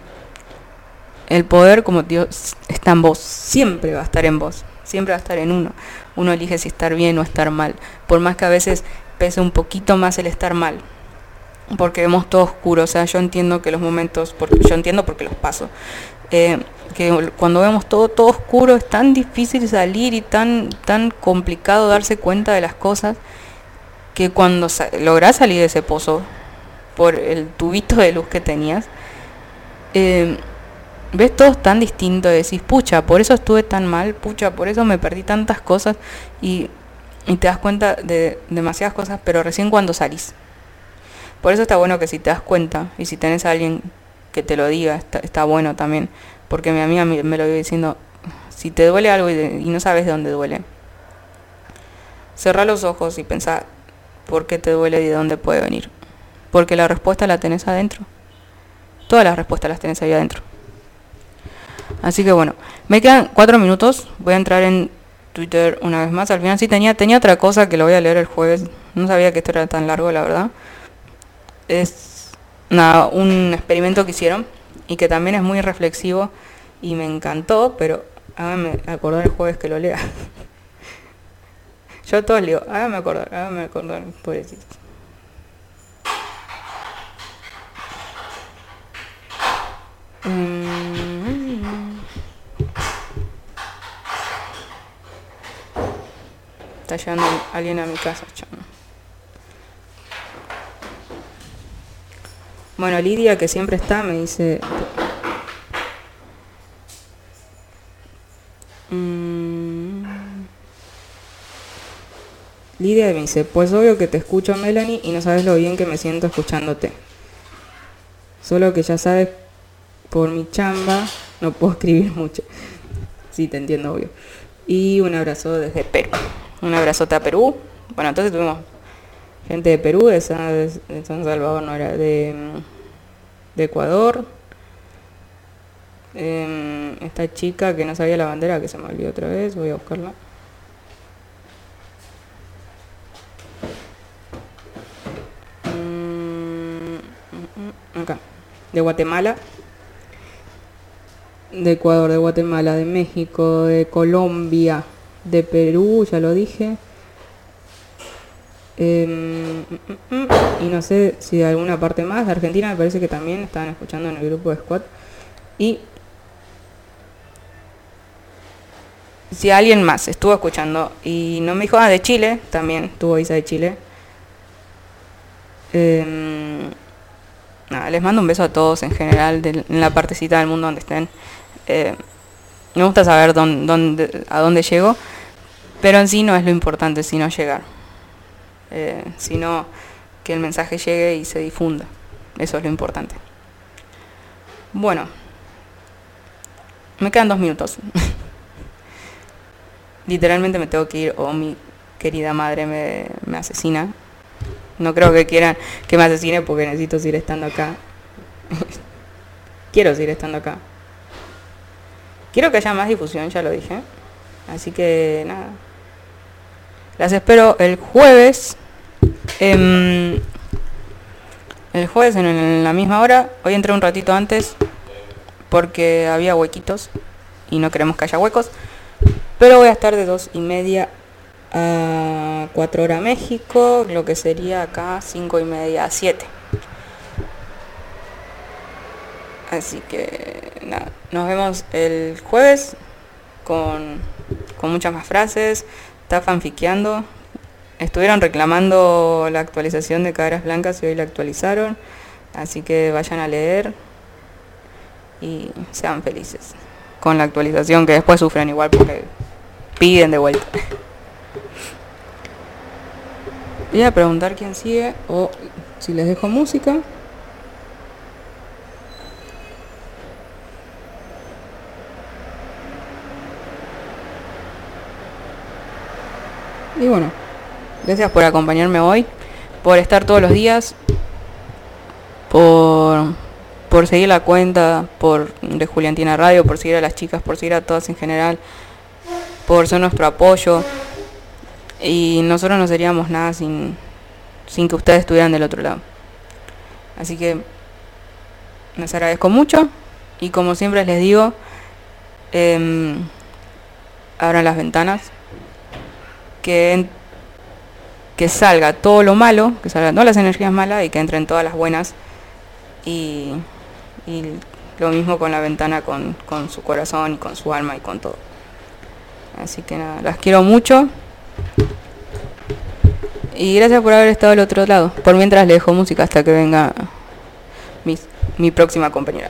el poder, como Dios, está en vos. Siempre va a estar en vos. Siempre va a estar en uno. Uno elige si estar bien o estar mal. Por más que a veces pese un poquito más el estar mal porque vemos todo oscuro. O sea, yo entiendo que los momentos, porque yo entiendo porque los paso, eh, que cuando vemos todo todo oscuro es tan difícil salir y tan tan complicado darse cuenta de las cosas que cuando sa- lográs salir de ese pozo por el tubito de luz que tenías, eh, ves todo tan distinto y decís, pucha, por eso estuve tan mal, pucha, por eso me perdí tantas cosas y, y te das cuenta de demasiadas cosas, pero recién cuando salís. Por eso está bueno que si te das cuenta y si tenés a alguien que te lo diga, está, está bueno también. Porque mi amiga me, lo iba diciendo, si te duele algo y, de- y no sabes de dónde duele, cerrá los ojos y pensá por qué te duele y de dónde puede venir. Porque la respuesta la tenés adentro. Todas las respuestas las tenés ahí adentro. Así que bueno, me quedan cuatro minutos. Voy a entrar en Twitter una vez más. Al final sí tenía, tenía otra cosa que lo voy a leer el jueves. No sabía que esto era tan largo, la verdad. Es nada, un experimento que hicieron y que también es muy reflexivo y me encantó, pero háganme acordar el jueves que lo lea. Yo a todos le digo, háganme acordar, háganme acordar, pobrecitos. Mm. Está llegando alguien a mi casa, chamo. Bueno, Lidia, que siempre está, me dice... Mm. Lidia me dice, pues obvio que te escucho Melanie y no sabes lo bien que me siento escuchándote. Solo que ya sabes, por mi chamba no puedo escribir mucho. Sí, te entiendo, obvio. Y un abrazo desde Perú. Un abrazote a Perú. Bueno, entonces tuvimos gente de Perú, de San, de San Salvador, no era, de, mm, Ecuador. Em, esta chica que no sabía la bandera, que se me olvidó otra vez, voy a buscarla. Mm, mm, acá, de Guatemala, de Ecuador, de Guatemala, de México, de Colombia, de Perú, ya lo dije. Em, mm, mm, mm, y no sé si de alguna parte más, de Argentina me parece que también estaban escuchando en el grupo de Squad. Y si alguien más estuvo escuchando y no me dijo, ah, de Chile, también tuvo Isa de Chile. Em, nada, les mando un beso a todos en general, en la partecita del mundo donde estén. Eh, me gusta saber dónde, dónde- a dónde llego, pero en sí no es lo importante, sino llegar. Eh, sino que el mensaje llegue y se difunda. Eso es lo importante. Bueno, me quedan dos minutos. Literalmente me tengo que ir o mi querida madre me, me asesina. No creo que quieran que me asesine porque necesito seguir estando acá. Quiero seguir estando acá. Quiero que haya más difusión, ya lo dije. Así que nada. Las espero el jueves. em, el jueves en, la misma hora. Hoy entré un ratito antes porque había huequitos y no queremos que haya huecos. Pero voy a estar de dos y media a 4 horas México, lo que sería acá 5 y media a 7. Así que nada, nos vemos el jueves con, con muchas más frases. Está fanfiqueando. Estuvieron reclamando la actualización de Caderas Blancas y hoy la actualizaron. Así que vayan a leer y sean felices con la actualización que después sufren igual porque piden de vuelta. Voy a preguntar quién sigue o si les dejo música. Y bueno, gracias por acompañarme hoy, por estar todos los días, por, por seguir la cuenta por, de Juliantina Radio, por seguir a las chicas, por seguir a todas en general, por ser nuestro apoyo. Y nosotros no seríamos nada sin, sin que ustedes estuvieran del otro lado. Así que les agradezco mucho y como siempre les digo, em, abran las ventanas, que, que salga todo lo malo, que salgan todas las energías malas y que entren todas las buenas. Y, y lo mismo con la ventana, con, con su corazón y con su alma y con todo. Así que nada, las quiero mucho. Y gracias por haber estado al otro lado. Por mientras le dejo música hasta que venga mi, mi próxima compañera.